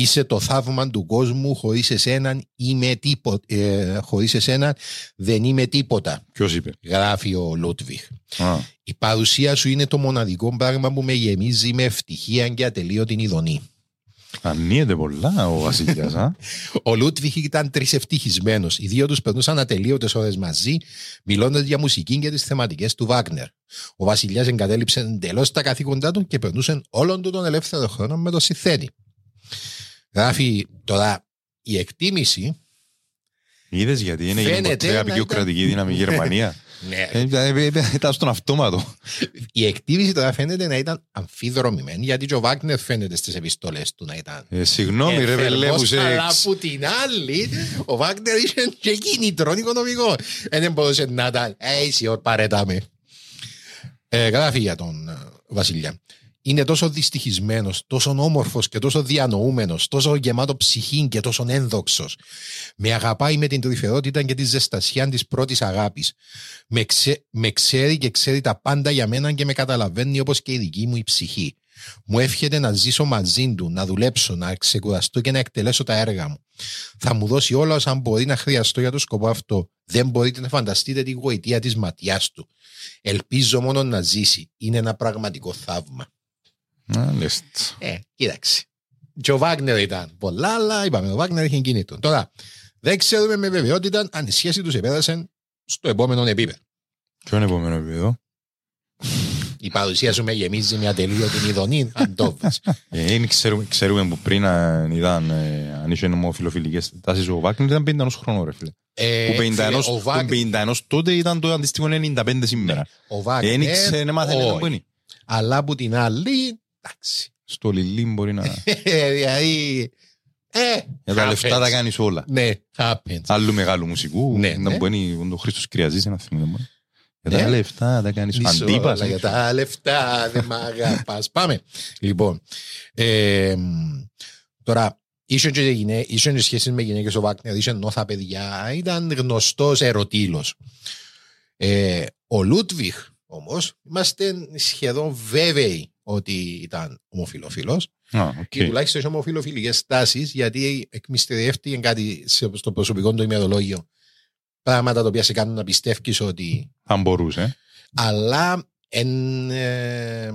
Είσαι το θαύμα του κόσμου, χωρίς εσέναν, είμαι τίπο, ε, χωρίς εσέναν δεν είμαι τίποτα Ποιος είπε; γράφει ο Λούτβιχ. Α, Η παρουσία σου είναι το μοναδικό πράγμα που με γεμίζει με ευτυχία και ατελείωτη ειδονή. Ανοίγεται πολλά ο βασιλιάς, α. Ο Λούτβιχ ήταν τρισευτυχισμένο. Οι δύο τους περνούσαν ατελείωτες ώρες μαζί, μιλώντας για μουσική και τις θεματικές του Βάγνερ. Ο βασιλιάς εγκατέλειψε εντελώς τα καθήκοντά του και περνούσε όλον του τον ελεύθερο χρόνο με το συνθέτη. Γράφει τώρα η εκτίμηση. Είδες γιατί είναι η Φαίνεται ποτέ να απεικιοκρατική δύναμη η Γερμανία; Ναι, Ε, ε, ε, Ήταν στον αυτόματο. η εκτίμηση τώρα φαίνεται να ήταν αμφιδρομημένη, γιατί και ο Βάγνερ φαίνεται στις επιστολές του να ήταν Ε, Συγγνώμη ρε Εθελμός, βελεύουσε. Αλλά από την άλλη, ο Βάγνερ είχε και κινητρό οικονομικό. Ε, δεν μπορούσε να ήταν. Ε, εσύ, παρέτα με. Ε, γράφει για τον ε, Βασιλιά. Είναι τόσο δυστυχισμένος, τόσο όμορφος και τόσο διανοούμενος, τόσο γεμάτο ψυχή και τόσο ένδοξος. Με αγαπάει με την τρυφερότητα και τη ζεστασιά της πρώτης αγάπης. Με, ξε- με ξέρει και ξέρει τα πάντα για μένα και με καταλαβαίνει όπως και η δική μου η ψυχή. Μου εύχεται να ζήσω μαζί του, να δουλέψω, να ξεκουραστώ και να εκτελέσω τα έργα μου. Θα μου δώσει όλα όσα μπορεί να χρειαστώ για το σκοπό αυτό. Δεν μπορείτε να φανταστείτε τη γοητεία της ματιάς του. Ελπίζω μόνο να ζήσει. Είναι ένα πραγματικό θαύμα. Μάλιστα. Ε, κοίταξε. Και ο Βάγνερ ήταν πολλά, αλλά είπαμε, ο Βάγνερ είχε κινήτο. Τώρα, δεν ξέρουμε με βεβαιότητα αν η σχέση τους επέδρασε στο επόμενο επίπεδο. Ποιο είναι επόμενο επίπεδο; Η παρουσία σου με γεμίζει μια τελείωτη ειδονή, αν το βρεις. Ε, είναι, ξέρουμε, ξέρουμε που πριν αν ήταν, ε, αν είχε ομοφιλοφιλικές τάσεις ο Βάκνερ ήταν 51 χρόνο ρε φίλε. Ε, Που 51 φίλε, ο που Βάγνερ- 51 τότε ήταν το αντίστοιχο 95 σήμερα. ο Ε, Βάγνερ, Δεν ήξερε, μάθαινε όχι. που είναι. Αλλά από την άλλη, εντάξει. Στο Λιλί μπορεί να... Δηλαδή. Ε, Για τα happens. λεφτά τα κάνεις όλα. Ναι, happens. Άλλου μεγάλου μουσικού. Ναι, να ναι. μπορεί ο Χρήστος Κρυαζής να θυμίζω. μόνο. Για Ναι. τα λεφτά τα κάνεις Μισό, Αντύπας. αλλά για τα λεφτά δεν μ' αγαπάς. Πάμε. Λοιπόν, ε, μ, τώρα, είσιεν και, γυναί, είσιεν και σχέσεις με γυναίκες ο Βάγκνερ, είσιεν νόθα παιδιά, ήταν γνωστός ερωτύλος. Ε, ο Λούτβιχ όμως, είμαστε σχεδόν βέβαιοι ότι ήταν ομοφυλόφιλος Α, οκ. και τουλάχιστον είχε ομοφυλοφιλικές τάσεις γιατί εκμυστηρεύτηκε κάτι σε- στο προσωπικό του ημερολόγιο πράγματα τα οποία σε κάνουν να πιστεύεις ότι Θα μπορούσε. αλλά εν, ε,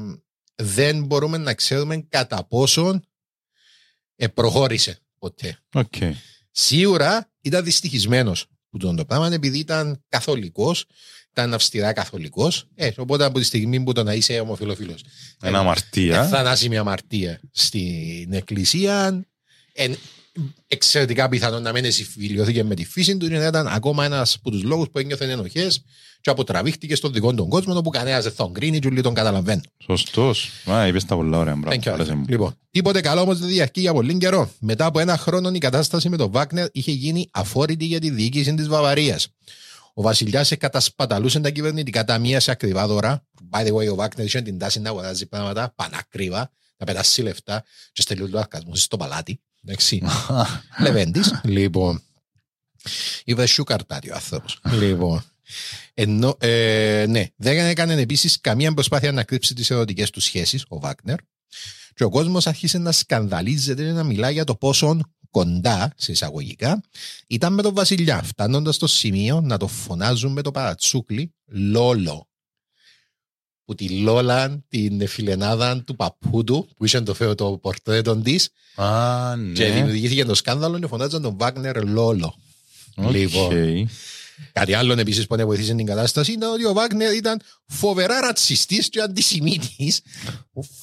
δεν μπορούμε να ξέρουμε κατά πόσον ε, προχώρησε ποτέ. Οκ. Σίγουρα ήταν δυστυχισμένος που τον το πράγμα επειδή ήταν καθολικός, ήταν αυστηρά καθολικός, ε, οπότε από τη στιγμή που το να είσαι ομοφυλόφιλος Εν αμαρτία. θανάσιμη αμαρτία στην εκκλησία. Εν, εξαιρετικά πιθανό να μην συμφιλειώθηκε με τη φύση του και να ήταν ακόμα ένας από τους λόγους που ένιωθε ενοχές και αποτραβήχτηκε στον δικό του κόσμο όπου κανένας δεν θα τον κρίνει και όλοι τον καταλαβαίνουν. Σωστός. Α, είπες τα πολλά ωραία. Thank Μπράβο. you, άρεσε Alex. μου. Λοιπόν, τίποτε καλό όμως δεν διαρκεί για πολύ καιρό. Μετά από ένα χρόνο η κατάσταση με τον Βάκνερ είχε γίνει αφόρητη για τη διοίκηση της Βαβαρίας. Ο βασιλιάς κατασπαταλούσε τα κυβερνητικά ταμεία σε ακριβά δώρα. By the way, ο Βάκνερ είχε την τάση να αγοράζει πράγματα πανακρίβα, να πετάσει λεφτά και στελούν τους αρκασμού στο παλάτι. Εντάξει. Λεβέντης. λοιπόν. Είπε σου καρτάρι ο άνθρωπος. λοιπόν. Ενώ, ε, ναι, δεν έκανε επίσης καμία προσπάθεια να κρύψει τις ερωτικές του σχέσεις, ο Βάκνερ. Και ο κόσμος άρχισε να σκανδαλίζεται και να μιλάει για το πόσο κοντά, σε εισαγωγικά, ήταν με τον Βασιλιά, φτάνοντας στο σημείο να το φωνάζουν με το παρατσούκλι Λόλο. Που τη Λόλαν, την φιλενάδα του παππού του, που είχε το φέο το πορτρέτο της, Α, και ναι. δημιουργήθηκε το σκάνδαλο και φωνάζαν τον Βάγνερ Λόλο. Οκ. Λοιπόν. Κάτι άλλο επίσης που βοηθήσει την κατάσταση ήταν ότι ο Βάγνερ ήταν φοβερά ρατσιστής και αντισημίτης.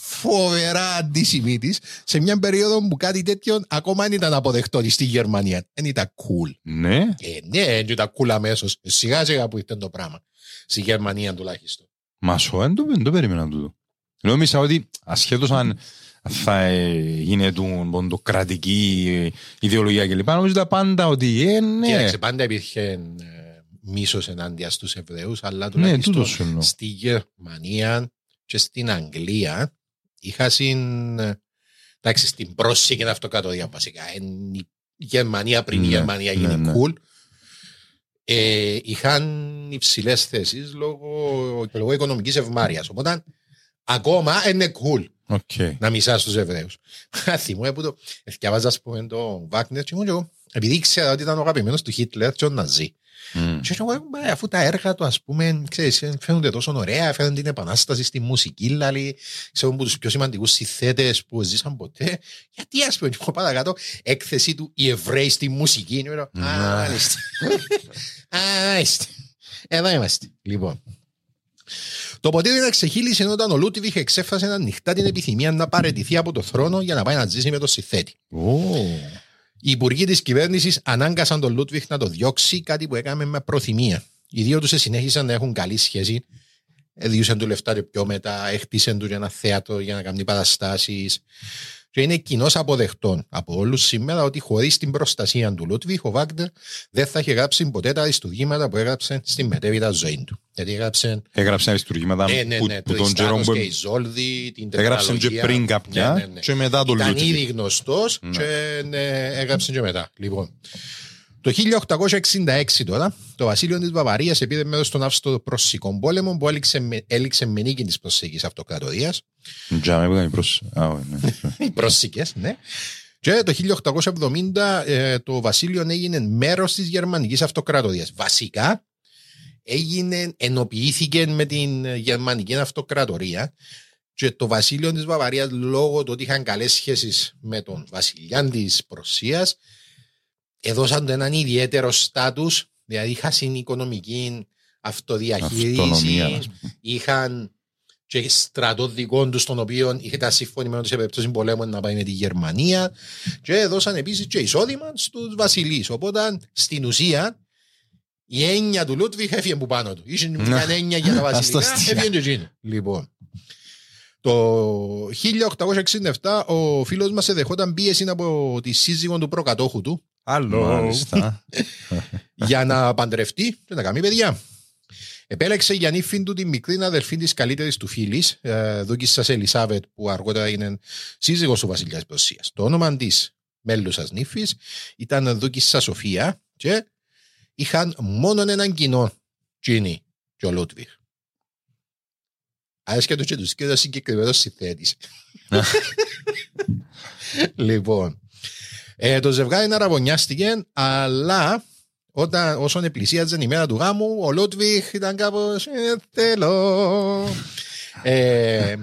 Φοβερά αντισημίτης σε μια περίοδο που κάτι τέτοιο ακόμα δεν ήταν αποδεκτό στη Γερμανία. Δεν ήταν cool. Ναι. Ε, ναι, δεν ήταν cool αμέσως. Σιγά σιγά που ήταν το πράγμα. Στη Γερμανία τουλάχιστον. Μα σου δεν το, δεν το περίμενα τούτο. Νόμιζα ότι ασχέτως αν θα ε, γίνεται ποντοκρατική ε, ιδεολογία κλπ. Νόμιζα πάντα ότι ε, ναι. Κοίταξε, πάντα υπήρχε ε, μίσος ενάντια στους Εβραίους, αλλά Ναι, τουλάχιστον τούτο σου εννοώ. στη Γερμανία και στην Αγγλία είχα συν. Εντάξει, στην πρόσφυγη αυτοκρατορία βασικά. Εν η Γερμανία πριν η Ναι, Γερμανία ναι, γίνει ναι. cool. Ε, είχαν υψηλές θέσεις λόγω, λόγω οικονομικής ευμάρειας. Οπότε ακόμα είναι cool Οκ. να μισάς τους Εβραίους. Θυμούμαι που το. Διαβάζα, ας πούμε, το Βάγνερ και ήμουν και εγώ. Επειδή ήξερα ότι ήταν ο αγαπημένος του Χίτλερ και των Ναζί. Μμ. Και εγώ, «Μα, αφού τα έργα του, ας πούμε, ξέρεις, φαίνονται τόσο ωραία, φαίνονται την επανάσταση στη μουσική, δηλαδή, ξέρουν από τους πιο σημαντικούς συνθέτες που ζήσαν ποτέ. Γιατί, ας πούμε, και εγώ παρακάτω, έκθεση του «Οι Εβραίοι στη μουσική». Είναι ωραίο. Ναι. Α, μάλιστα. Α, μάλιστα. Εδώ είμαστε. Λοιπόν. Το ποτήρι να ξεχύλισε όταν ο Λούτιβιχ εξέφρασε ανοιχτά την επιθυμία να παραιτηθεί από το θρόνο για να πάει να ζήσει με τον συνθέτη. Ω. Οι υπουργοί της κυβέρνησης ανάγκασαν τον Λούτβιχ να το διώξει, κάτι που έκαμε με προθυμία. Οι δύο τους συνέχισαν να έχουν καλή σχέση. Διούσαν του λεφτά και πιο μετά, έχτισαν του για ένα θέατρο για να κάνει παραστάσεις. Και είναι κοινώ αποδεκτό από όλους σήμερα ότι χωρίς την προστασία του Λούτβιχ, ο Βάγκνερ δεν θα είχε γράψει ποτέ τα αριστουργήματα που έγραψε στην μετέπειτα ζωή του. Γιατί έγραψε. Έγραψε αριστουργήματα Ναι, ναι, που, ναι, που το τον καιρό που και η Ζόλδη, την έγραψε και τετραλογία. πριν κάποια Ναι, ναι, ναι. και μετά τον Ήταν Λούτβιχ. ήδη γνωστός Ναι. και ναι, έγραψε και μετά. Λοιπόν. Το 1866 τώρα, το βασίλειο της Βαβαρίας επήρε μέρος στον Αύστο-Προσσικό πόλεμο που έληξε με, έληξε με νίκη της προσεχής αυτοκρατορίας. Τζάμε που ήταν η προς... Α, ω, ναι. Οι πρόσσικε, ναι. Και το 1870 ε, το βασίλειο έγινε μέρος της γερμανικής αυτοκρατορίας. Βασικά έγινε, ενοποιήθηκε με την ε, γερμανική αυτοκρατορία και το βασίλειο της Βαβαρίας λόγω του ότι είχαν καλές σχέσεις με τον βασιλιά της Προσίας έδωσαν του έναν ιδιαίτερο στάτους δηλαδή είχαν στην οικονομική αυτοδιαχείριση Αυτονομία. είχαν και στρατό δικό τους, τον οποίο ήταν συμφωνημένο σε περίπτωση πολέμου να πάει με τη Γερμανία και έδωσαν επίσης και εισόδημα στους βασιλείς. Οπότε στην ουσία η έννοια του Λούτβιχ έφυγε που πάνω του. Είχε μια έννοια για τα βασιλικά, Ασταστία. έφυγε και εκείνο. Λοιπόν. Το 1867 ο φίλος μας εδεχόταν πίεση από τη σύζυγο του προκατόχου του Άλλο. Μάλιστα. για να παντρευτεί και να κάνει παιδιά. Επέλεξε για νύφη του τη μικρή αδελφή της καλύτερης του φίλης, Δούκισσα Ελισάβετ, που αργότερα είναι σύζυγος του βασιλιάς τη Ρωσία. Το όνομα της μέλους σας νύφης ήταν Δούκισσα Σοφία και είχαν μόνο έναν κοινό, Τζίνι και ο Λούτβιχ. Άσχετο και τους και ο συγκεκριμένος συνθέτης. λοιπόν, ε, το ζευγάρι αραβωνιάστηκε, αλλά όταν, όσον επλησίαζε η μέρα του γάμου, ο Λούτβιχ ήταν κάπως ε, θέλω. Ε,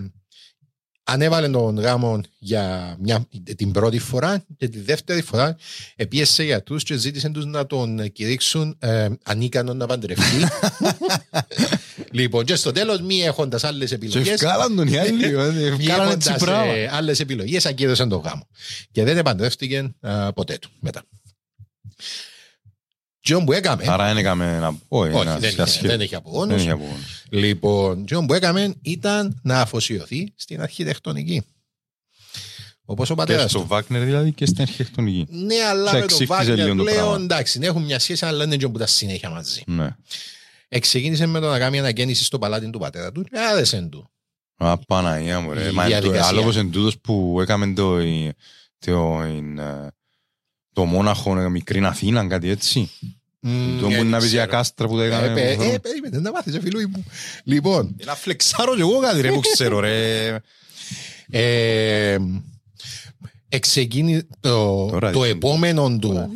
ανέβαλε τον γάμο για μια, την πρώτη φορά και τη δεύτερη φορά επίεσε για τους και ζήτησε τους να τον κηρύξουν ε, ανίκανο να παντρευτεί. λοιπόν, και στο τέλος μη έχοντας άλλες Και επιλογές ευκάλαν τον οι άλλοι. ε, Ευκάλαν έτσι έχοντας πράγμα. ε, άλλες επιλογές ακύρωσαν τον γάμο. Και δεν επαντρεύτηκε ε, ποτέ του μετά. Τι που έκαμε, Άρα δεν έκαμε να πω. όχι, ένας δεν, είχε, σχέδιο. δεν είχε Δεν απογόνους. είχε απογόνους. Λοιπόν, τι που έκαμε ήταν να αφοσιωθεί στην αρχιτεκτονική. Όπως ο Και πατέρας στο του. Βάκνερ δηλαδή και στην αρχιτεκτονική. Ναι, αλλά Σε με τον εξήγησε Βάγνερ λίγο το πλέον πράγμα. εντάξει, έχουν μια σχέση, αλλά δεν είναι που τα συνέχεια μαζί. Ναι. Εξεκίνησε με το να κάνει αναγέννηση στο παλάτι του πατέρα του και άρεσε του. Α, Παναγία μου Η ρε. Μα είναι το- διαδικασία. άλλο όπως εν τούτος που έκαμε το, το, ε, το μόναχο ε, μικρή Αθήνα, κάτι έτσι. Το που να πεις για κάστρα που το Ε, έκαμε. πε- ε, περίμενε να μάθεις, ε, φίλοι μου. Λοιπόν, Να φλεξάρω και εγώ κάτι ρε που ξέρω ρε. ε, εξεκίνη το, Τώρα το δεις. επόμενο του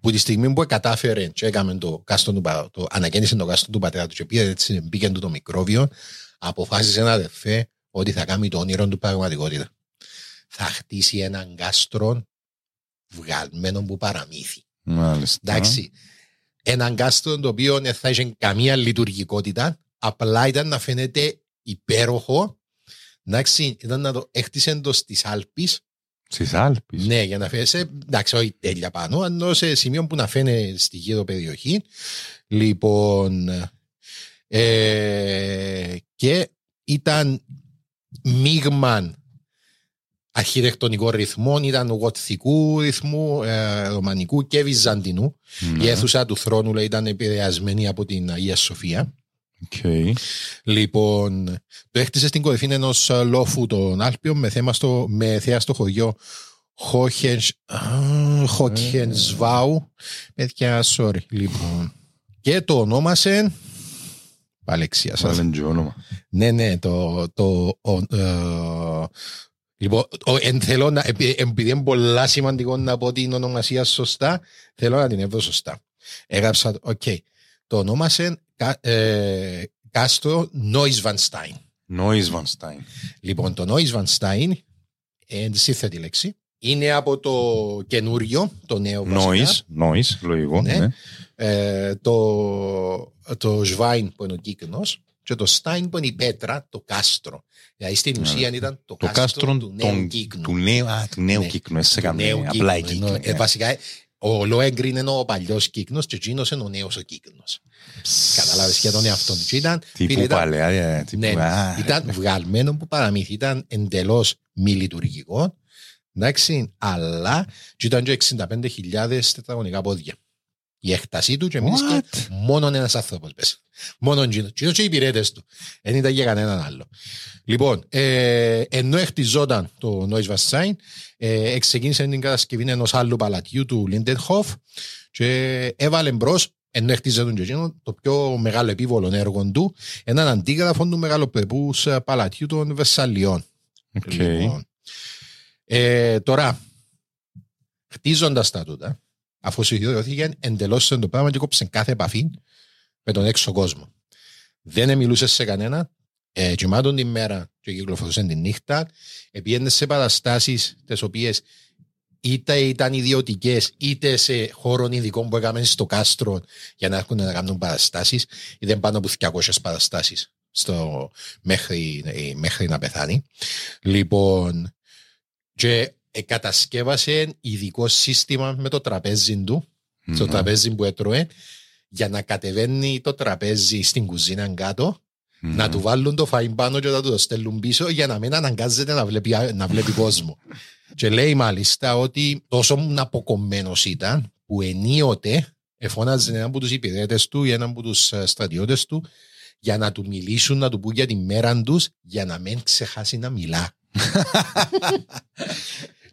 που τη στιγμή που κατάφερε και έκαμε το κάστο του, πα- το, ανακαίνισε το κάστο του πατέρα του και πήγε έτσι, μπήκε του το μικρόβιο, αποφάσισε ένα αδερφέ ότι θα κάνει το όνειρο του πραγματικότητα. Θα χτίσει έναν κάστρο βγαλμένο που παραμύθι. Μάλιστα. Εντάξει. Έναν κάστρο το οποίο δεν θα είχε καμία λειτουργικότητα, απλά ήταν να φαίνεται υπέροχο. Εντάξει, ήταν να το έχτισε το στις Άλπε. Στις Άλπεις. Ναι, για να φαίνεσαι, εντάξει, όχι τέλεια πάνω, αλλά σε σημείο που να φαίνεται στη γύρω περιοχή. Λοιπόν, ε, και ήταν μείγμα αρχιτεκτονικών ρυθμών, ήταν γοτθικού ρυθμού, ε, ρωμανικού και βυζαντινού. Ναι. Η αίθουσα του θρόνου λέει, ήταν επηρεασμένη από την Αγία Σοφία. Οκ. Λοιπόν, το έκτισε στην κορυφή ενός λόφου των Άλπεων με, θέμα στο, με θέα στο χωριό Χόκχενσβάου. Παιδιά, sorry. Λοιπόν. Και το ονόμασε. Παλεξία σας. Βάλεν και όνομα. Ναι, ναι, το. το ο, ε, λοιπόν, ο, εν, θέλω να, επει- επειδή είναι πολλά σημαντικό να πω την ονομασία σωστά, θέλω να την έβρω σωστά. Έγραψα, οκ. Το ονόμασε κα, ε, κάστρο Νόισβανστάιν. Νόης Βανστάιν. Λοιπόν, το Νόισβανστάιν, ε, σύνθετη λέξη, είναι από το καινούριο, το νέο βασικά. Νόης. Νόης. Λογικό. Ναι. ναι. Ε, το, το Σβάιν που είναι ο κύκνος και το Στάιν που είναι η πέτρα, το κάστρο. Δηλαδή στην ουσία ήταν το, Το κάστρο, κάστρο του νέου των- κύκνου. του νέου, α, του νέου Ναι. κύκνου. Έσαι Του καμία, νέου απλά η κύκνου. κύκνου. Ενώ, ε, ναι. βασικά, ε, ο Λόεγκριν είναι ο παλιός κύκνος και εκείνος είναι ο νέος ο κύκνος. Κατάλαβε και τον εαυτό του. Και Ήταν, φίλε, Τύπου ήταν- παλαιά. ε, τύπου, ναι, α, ήταν βγαλμένο που παραμύθι. Ήταν εντελώς μη λειτουργικό. Εντάξει, αλλά και ήταν και 65.000 τετραγωνικά πόδια. Η έκτασή του και μείνει μόνο ένας άνθρωπος. Μόνο εκείνο. Και και οι υπηρέτες του. Δεν ήταν για κανέναν άλλο. Λοιπόν, ε, ενώ χτιζόταν το Noise Βασάιν, ε, εξεκίνησε την κατασκευή ενός άλλου παλατιού του Λίντενχοφ και έβαλε μπρος, ενώ χτίζονταν και εκείνο, το πιο μεγάλο επίβολο έργο του, έναν αντίγραφο του μεγαλοπρεπούς παλατιού των Βερσαλλιών. οκ. Λοιπόν, ε, τώρα, χτίζοντας τα τούτα, αφού συνειδητοποιήθηκε εντελώς το πράγμα έκοψε κάθε επαφή με τον έξω κόσμο. Δεν μιλούσε σε κανένα, ε, κοιμάτουν την μέρα και κυκλοφορούσε τη νύχτα, πήγαινε σε παραστάσεις τις οποίες είτε ήταν ιδιωτικές, είτε σε χώρο ειδικών που έκαμε στο κάστρο για να έρχονται να κάνουν παραστάσεις, ήταν πάνω από 200 παραστάσεις στο, μέχρι, ε, μέχρι να πεθάνει. Λοιπόν, και ε, κατασκεύασε ειδικό σύστημα με το τραπέζι του, στο Ναι. τραπέζι που έτρωε, για να κατεβαίνει το τραπέζι στην κουζίνα κάτω να του βάλουν το φαΐν πάνω και να του το στέλνουν πίσω για να μην αναγκάζεται να βλέπει, να βλέπει κόσμο. και λέει μάλιστα ότι τόσο αποκομμένος ήταν που ενίοτε εφώναζε έναν από τους υπηρέτες του ή έναν από τους στρατιώτες του για να του μιλήσουν, να του πούν για τη μέρα τους, για να μην ξεχάσει να μιλά.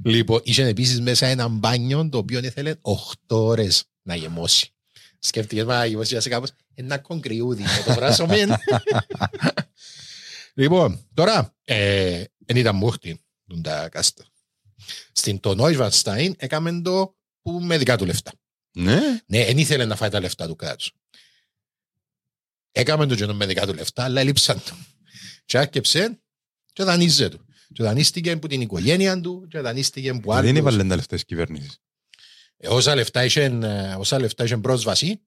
λοιπόν, είχε επίσης μέσα ένα μπάνιο το οποίο ήθελε 8 ώρες να γεμώσει. Σκέφτηκες να γεμώσει σε κάπως ένα κογκριούδι με το βράσο μεν. λοιπόν, τώρα, ε, δεν ήταν μούχτη τα κάστα. Στην το Νόιβανστάιν έκαμε το που με δικά του λεφτά. Ναι. Ναι, δεν ήθελε να φάει τα λεφτά του κράτους. Έκαμε το γενό με δικά του λεφτά, αλλά έλειψαν του. Και άρχιψε και δανείζε του. Και δανείστηκε από την οικογένεια του και δανείστηκε από άλλους. Δεν έβαλε τα λεφτά της κυβέρνησης. Ε, Όσα λεφτά είχαν, ε, όσα λεφτά είχαν πρόσβαση,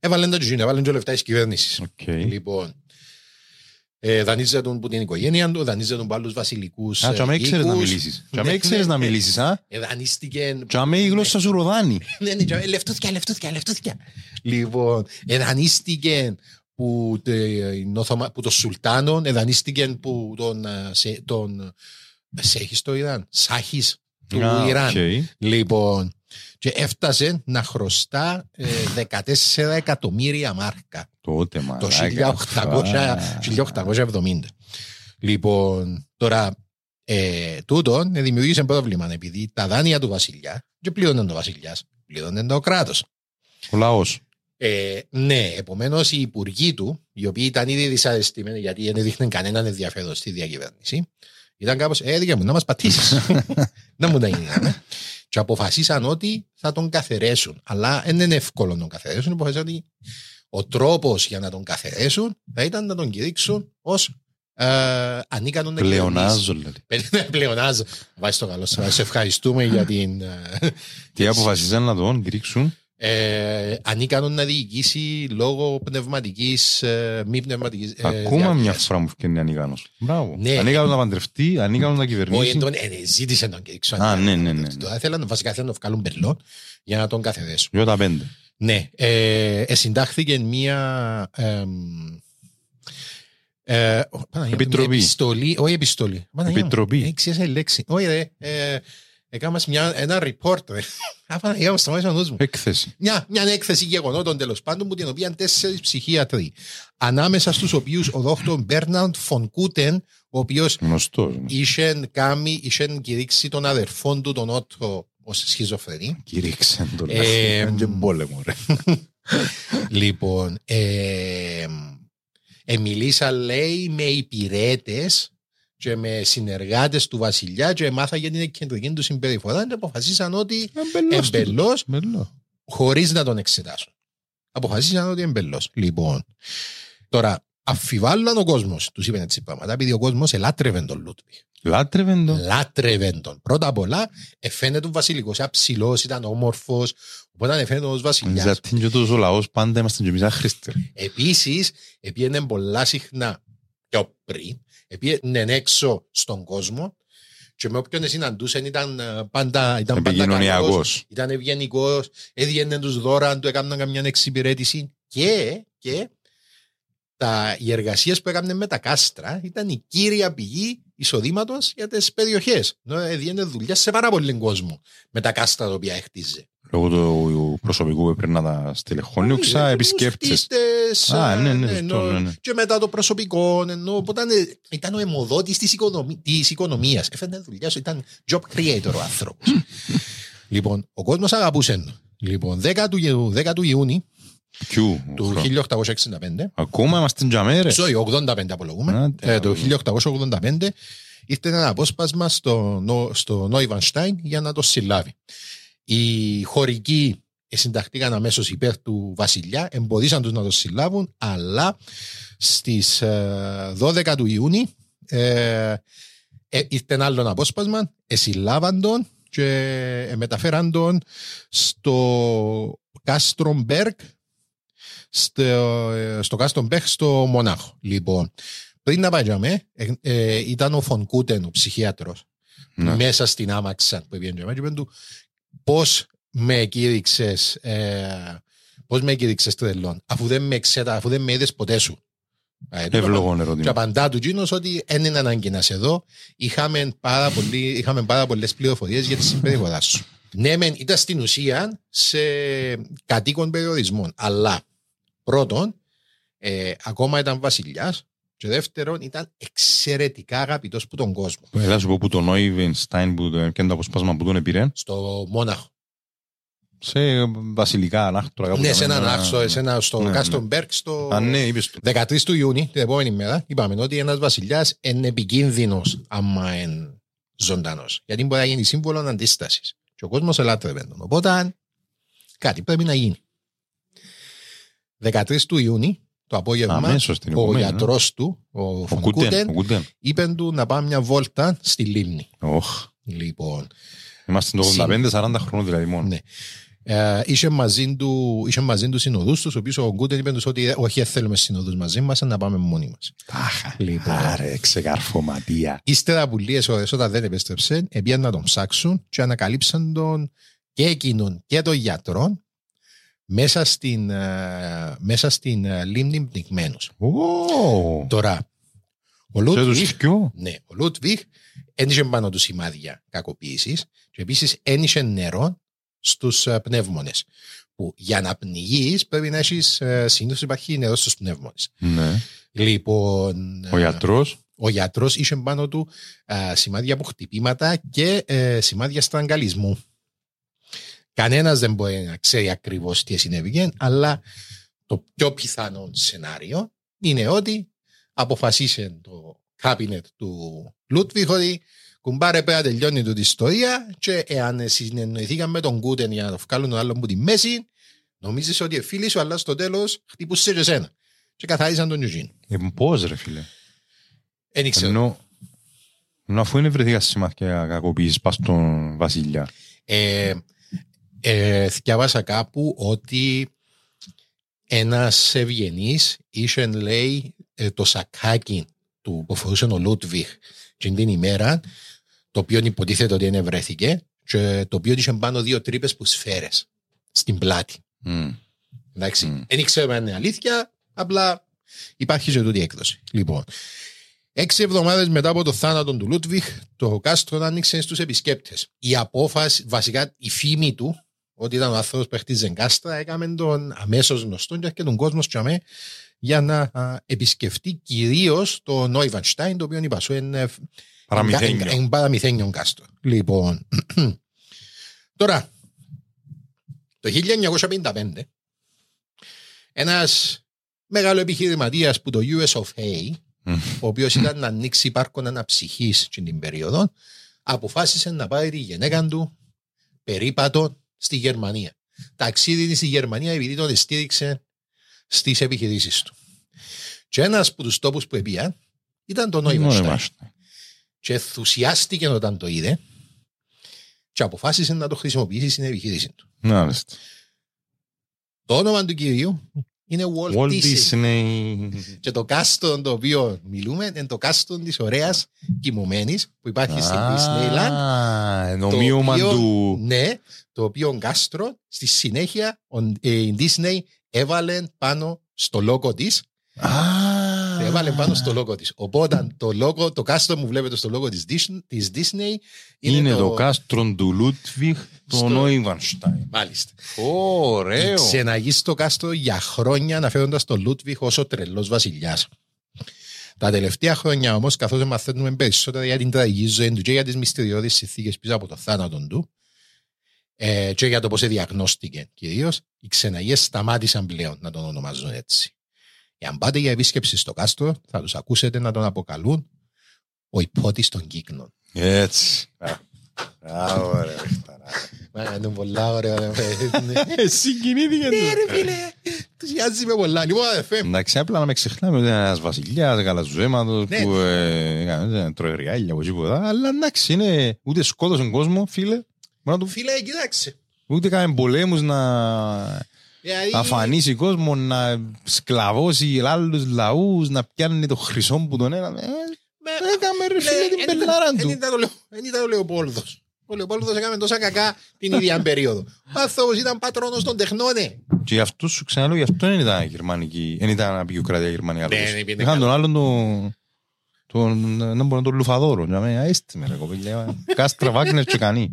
έβαλε τα τζιν, έβαλε και λεφτά της κυβέρνησης. Οκ. Λοιπόν, ε, δανείζε τον από την οικογένεια του, δανείζε τον από άλλους βασιλικούς Α, ε, τσαμέ ξέρεις να οίκους. μιλήσεις. Ναι, Τσαμέ ξέρεις ναι, να ναι. μιλήσεις, α; Ε, δανείστηκε Τσαμέ η γλώσσα σου ροδάνει. Ναι, ναι, τζαμέ, λεφτούθηκια, λεφτούθηκια, λεφτούθηκια. Λοιπόν, εδανίστηκε που, τε- είναι ο Οθωμα- που το Σουλτάνο, εδανίστηκε που τον, ε, σε, τον Σέχης το Ιράν, Σάχης του Α, Ιράν. οκ. Λοιπόν, και έφτασε να χρωστά ε, 14 εκατομμύρια μάρκα Τότε το μαλάκα. 1800 1870. Λοιπόν, τώρα, ε, τούτο ε, δημιουργήσε πρόβλημα επειδή τα δάνεια του βασιλιά και πλήρωνε το βασιλιάς, πλήρωνε το κράτος. Ο λαός. Ε, ναι, επομένως οι υπουργοί του, οι οποίοι ήταν ήδη δυσαρεστημένοι γιατί δεν έδειχναν κανέναν ενδιαφέρον στη διακυβέρνηση, ήταν κάπως, ε, δικά μου, να μας πατήσεις. να μου τα γίνανε. Και αποφασίσαν ότι θα τον καθαιρέσουν. Αλλά δεν είναι εύκολο να τον καθαιρέσουν. Αποφασίσαν ότι ο τρόπος για να τον καθαιρέσουν θα ήταν να τον κηρύξουν ως ε, ανίκανον να κυβερνήσει. Πλεονάζω, δηλαδή. Περίμενε, Πλεονάζω. Βάζει το καλό σου. Σε ευχαριστούμε για την. ε, Τι αποφασίζαν να τον κηρύξουν; Ε, ανίκανον να διοικήσει λόγω πνευματικής, ε, μη πνευματικής. Ακόμα μια φορά μου φτιάχνει ανίκανος. Μπράβο. Ναι. Ανίκανος να παντρευτεί, ανίκανος να Όχι, κυβερνήσει. τον ε, ναι, ζήτησε να τον κηρύξω. Α, ναι, ναι, ναι. Τώρα θέλαν, βασικά θέλαν να βγάλουν μπερλόν για να τον καθεδέσουν. Γιώτα πέντε. Ναι, ε, ε, συντάχθηκε μία. εμ, ε, ο, Παναγία μου, Επιτροπή. μια επιστολή, όχι επιστολή. Παναγία μου, Επιτροπή. ε, ξέρεις, η λέξη. Όχι, ρε. Ε, έκαναμε μια, ένα report, ρε. Α, Παναγία μου, σταμάτησε ο νους μου. Έκθεση. Μια, μια έκθεση γεγονότων τέλος πάντων, που την οποία τέσσερις ψυχίατροι. Ανάμεσα στους οποίους ο δόκτωρ Μπέρναντ Φον Κούτεν, ο οποίος Γνωστός. είχε κάνει, είχε κηρύξει τον αδερφόν του, τον Ότρο, ως σχιζοφρενή. Κηρύξαν το Ε, λέει. Και πόλεμο, ρε. Λοιπόν, ε, ε, μιλήσα λέει με υπηρέτες και με συνεργάτες του βασιλιά και μάθα για την κεντρική του συμπεριφορά και αποφασίσαν ότι Εμπελός. εμπελώς Εμπελός. χωρίς να τον εξετάσουν. Αποφασίσαν ότι εμπελώ. Λοιπόν, τώρα αφιβάλλαν ο κόσμος, τους είπαν έτσι πράγματα, επειδή ο κόσμος ελάτρευε τον Λούτβιχ. Λάτρευεν το. Λάτρευε τον. Πρώτα απ' όλα, εφαίνεται ο βασιλικός, ήταν ψηλός, ήταν όμορφος, οπότε εφαίνεται ως βασιλιάς. Γιατί και τόσο ο λαός πάντα είμαστε και εμείς άχρηστοι. Επίσης, πήγαινε πολλά συχνά πιο πριν, πήγαινε έξω στον κόσμο και με όποιον συναντούσαν ήταν ε, πάντα, ήταν πάντα Επικοινωνιακός. καλός, ήταν ευγενικός, έδιαινε τους δώρα, του έκαναν καμιά εξυπηρέτηση και, και τα, οι εργασίες που έκαναν με τα κάστρα ήταν η κύρια πηγή εισοδήματος για τις περιοχές. Έδιαινε δουλειά σε πάρα πολύ κόσμο με τα κάστρα τα οποία έχτιζε. Λόγω του προσωπικού που έπαιρνα τα στελεχώνιουξα, Όχι, επισκέπτες. φτύστες, Α, ναι, ναι, ε, σωστό, ενώ- ναι, ναι. Και μετά το προσωπικό, ενώ, οπότε ήταν, ήταν ο αιμοδότης της, οικονομι... της οικονομίας. Έφερε δουλειά σου, ήταν job creator ο άνθρωπος. λοιπόν, ο κόσμος αγαπούσε. τον. Λοιπόν, 10 του, Ιου- 10 του Ιούνιου Ποιου. του χρόνο. 1865, Ακόμα είμαστε τζαμέρε. sorry, 85 απολογούμε, Άντε, ε, το καλά. 1885 ήρθε ένα απόσπασμα στο, Νο- στο Νόιβανστάιν για να το συλλάβει. Οι χωρικοί συνταχτήκαν αμέσως υπέρ του βασιλιά, εμποδίσαν τους να το συλλάβουν, αλλά στις ε, 12 του Ιούνιου ε, ε, ήρθε ένα άλλο απόσπασμα, εσυλλάβαν τον και ε, μεταφέραν τον στο Κάστρο Μπεργκ στο, ε, στο Κάστρο Μπεργκ στο Μονάχο. Λοιπόν, πριν να πάει για με, ε, ε, ήταν ο Φον Κούτεν, ο ψυχίατρος, Ναι. μέσα στην άμαξα που πήγαινε για μένα και είπαν του πώς με κήρυξες ε, πώς με κήρυξες τρελόν αφού δεν με εξέτα, αφού δεν με είδες ποτέ σου Α, ε, του Εύλογον Και ερώτημα. απαντά του Τζείνος ότι δεν είναι ανάγκη να είσαι εδώ. Είχαμε πάρα, πολύ, είχαμε πάρα πολλές πληροφορίες για τη συμπεριφορά σου. Ναι, μεν ήταν στην ουσία σε κατοίκων περιορισμών. Αλλά πρώτον, ε, ακόμα ήταν βασιλιάς και δεύτερον ήταν εξαιρετικά αγαπητός που τον κόσμο. Έλα σου πω που τον Όιβενστάιν που το έκανε το αποσπάσμα που τον επήρε Στο Μόναχο. σε βασιλικά ανάκτορα. κάπου Ναι, τα σε έναν μένα. άξο, σε ένα, στο Ναι, ναι. Κάστον Μπέρκ, στο Α, ναι, είπες του. 13 του Ιούνιου, την επόμενη μέρα, είπαμε ότι ένας βασιλιάς είναι επικίνδυνος άμα είναι ζωντανός. Γιατί μπορεί να γίνει σύμβολο αντίστασης. Και ο κόσμος ελάτρευε τον. Οπότε κάτι πρέπει να γίνει. 13 του Ιούνιου, το απόγευμα, Αμέσως την ο επόμενη, ναι. γιατρός του, ο Ο Φον Κούτεν. Κούτεν, ο Κούτεν. είπε του να πάμε μια βόλτα στη λίμνη. Οχ. Λοιπόν, Είμαστε το 85-40 χρόνων δηλαδή μόνο. Ναι. Ε, είχε μαζί του, είχε μαζί του συνοδούς τους, ο οποίος ο Γκούτεν είπε τους ότι ε, όχι, δεν θέλουμε συνοδούς μαζί μας, να πάμε μόνοι μας. Τάχα. Λοιπόν. Άρε, ξεκαρφωματία. Ύστερα από λίγες ώρες όταν δεν επέστρεψε, επίαν να τον ψάξουν και ανακαλύψαν τον και εκείνον και τον γιατρό μέσα στην, ε, μέσα στην ε, λίμνη πνιγμένους. Ω, Τώρα, ο Σε τους Λούτβιχ, δυο. ναι, ο Λούτβιχ ένιξε πάνω του σημάδια κακοποίησης και επίσης ένιξε νερό στους ε, πνεύμονες. Που για να πνιγείς πρέπει να έχεις, ε, συνήθως υπάρχει νερό στους πνεύμονες. Ναι. Λοιπόν, Ο ε, γιατρός; ο γιατρός είχε πάνω του α, σημάδια από χτυπήματα και ε, σημάδια στραγγαλισμού. Κανένας δεν μπορεί να ξέρει ακριβώς τι συνέβηκε, αλλά το πιο πιθανό σενάριο είναι ότι αποφασίσε το κάπινετ του Λούτβιχ ότι κουμπάρε πέρα τελειώνει του τη ιστορία και εάν συνεννοηθήκαν με τον Κούτεν για να το βγάλουν τον άλλον από τη μέση, νομίζεις ότι φίλοι σου, αλλά στο τέλος χτύπουσες και εσένα. Και καθαρίζαν τον Ιουζίν. Ε, πώς ρε φίλε. Δεν ήξερα. Ενώ, ενώ αφού είναι βρεθήκα σημάδια κακοποίησης πας στον βασιλιά. Ε, ε, διάβασα κάπου ότι ένας ευγενής είχε λέει ε, το σακάκι του που φορούσε ο Λούτβιχ την την ημέρα το οποίο υποτίθεται ότι δεν βρέθηκε και το οποίο είχε πάνω δύο τρύπες που σφαίρες στην πλάτη. Μμ. Εντάξει. Μμ. Δεν ξέρουμε αν είναι αλήθεια, απλά υπάρχει και τούτη έκδοση. Λοιπόν, έξι εβδομάδες μετά από το θάνατο του Λούτβιχ, το κάστρο άνοιξε στους επισκέπτες. Η απόφαση, βασικά η φήμη του, ότι ήταν ο άνθρωπος που χτίζε κάστρα, έκαμε τον αμέσως γνωστό και έρχεται τον κόσμο τσαμέ για να α, επισκεφτεί κυρίως το Νόιβανστάιν, το οποίο είπα σου είναι Παραμυθένιο. Εν παραμυθένιο κάστρο. Λοιπόν, τώρα, το 1955, ένας μεγάλο επιχειρηματίας που το US of A, Μμ. ο οποίος ήταν να ανοίξει πάρκον αναψυχής την περίοδο, αποφάσισε να πάρει τη γυναίκα του περίπατο στη Γερμανία. Ταξίδι της στη Γερμανία επειδή τον στήριξε στις επιχειρήσεις του. Και ένας από τους τόπους που επία ήταν το Νόιβανστάιν Νόιβανστάιν. και ενθουσιάστηκε όταν το είδε και αποφάσισε να το χρησιμοποιήσει στην επιχείρηση του. Να δεις. Το όνομα του κυρίου είναι Walt, Walt Disney. Disney. Και το κάστρο το οποίο μιλούμε είναι το κάστρο της ωραίας κοιμωμένης που υπάρχει στην Disneyland. Α, το νομίωμα οποίο- του... Ναι, το οποίο κάστρο στη συνέχεια ο- ε, η Disney έβαλε πάνω στο λόγο της Α, έβαλε πάνω στο λόγο της. Οπότε το, λόγο, το κάστρο που βλέπετε στο λόγο της Disney, της Disney είναι, Είναι το κάστρο του Λούτβιχ, το Στο- Νόιβανστάιν. Μάλιστα. Ωραίο. Ξεναγεί στο κάστρο για χρόνια αναφέροντας τον Λούτβιχ ω ο τρελός βασιλιάς. Τα τελευταία χρόνια όμως, καθώς μαθαίνουμε περισσότερα για την τραγική ζωή του και για τις μυστηριώδεις συνθήκες πίσω από το θάνατο του ε, και για το πώς διαγνώστηκε κυρίως, οι ξεναγίε σταμάτησαν πλέον να τον ονομάζουν έτσι. Εάν πάτε για επίσκεψη στο κάστρο, θα τους ακούσετε να τον αποκαλούν ο υπότης των κύκνων. Έτσι. Μπράβο ρε. Μα, Είναι πολλά ωραία. Συγκινήθηκε Ναι, ρε φίλε, ενθουσιάζει με πολλά. Λοιπόν, αδερφέ, Εντάξει, απλά να με ξεχνάμε ότι είναι ένας βασιλιάς γαλαζουέματος Ναι. που ε, έκανε, τρώει ριάλια από τίποτα. Αλλά εντάξει, είναι ούτε σκότωσε κόσμο, φίλε. Μπορεί να του- φίλε, κοιτάξτε. Ούτε κάνει πολέμους να Δηλαδή, αφανίσει κόσμο, να σκλαβώσει άλλους λαούς, να πιάνει το χρυσό που τον ένα. Ε, με- Έκαμε ρε Ναι, φίλε την εν ήταν- πελάρα εν του. ήταν ο Λεω- εν ήταν ο Λεοπόλδος. Ο Λεοπόλδος έκαμε τόσα κακά την ίδια περίοδο. Ο άνθρωπος ήταν πατρόνος των τεχνών. ε. Και γι' αυτό σου ξαναλέω, γι' αυτό δεν ήταν γερμανική, δεν ήταν απεικιοκρατία γερμανία. Ναι, άλλος. ναι, πήγαινε Είχαν τον καλά. άλλον τον... Τον, να μπορεί τον Λουφαδόρο, να με αίστη με ρε κοπέλια, κάστρα βάγνερ και κανεί.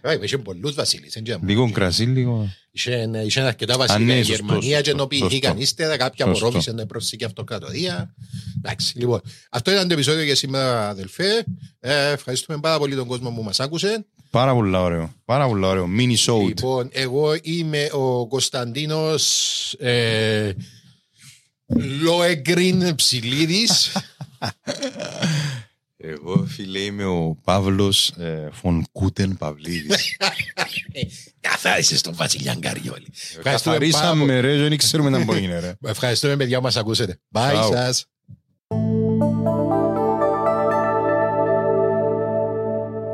Ε, Είχε πολλούς βασίλεις. εν τζέμ. Λίγο κρασί, λίγο... Είχε είχε αρκετά Α, βασίλεια ναι, η σωστό, Γερμανία σωστό, και ενοποιηθήκαν σωστό. ύστερα, κάποια Σωστό. απορρόφησαν να προσθήκη αυτοκρατορία. Εντάξει, λοιπόν, αυτό ήταν το επεισόδιο για σήμερα, αδελφέ. Ε, ευχαριστούμε πάρα πολύ τον κόσμο που μας άκουσε. Πάρα πολύ ωραίο, πάρα πολύ ωραίο, mini show. Λοιπόν, εγώ είμαι ο Κωνσταντίνος ε, Λοεγκρίν Ψηλίδης. Εγώ φίλε είμαι ο Παύλος ε, Φων Κούτεν Παυλίδης. Καθάρισες τον Βασιλιάν Καριόλη. Ευχαριστούμε πάρα πολύ. Καθαρίσαμε ρε, δεν ξέρουμε να μπορεί είναι ρε. Ευχαριστούμε παιδιά που μας ακούσετε. Bye Ciao. σας.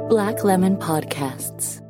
Black Lemon Podcasts.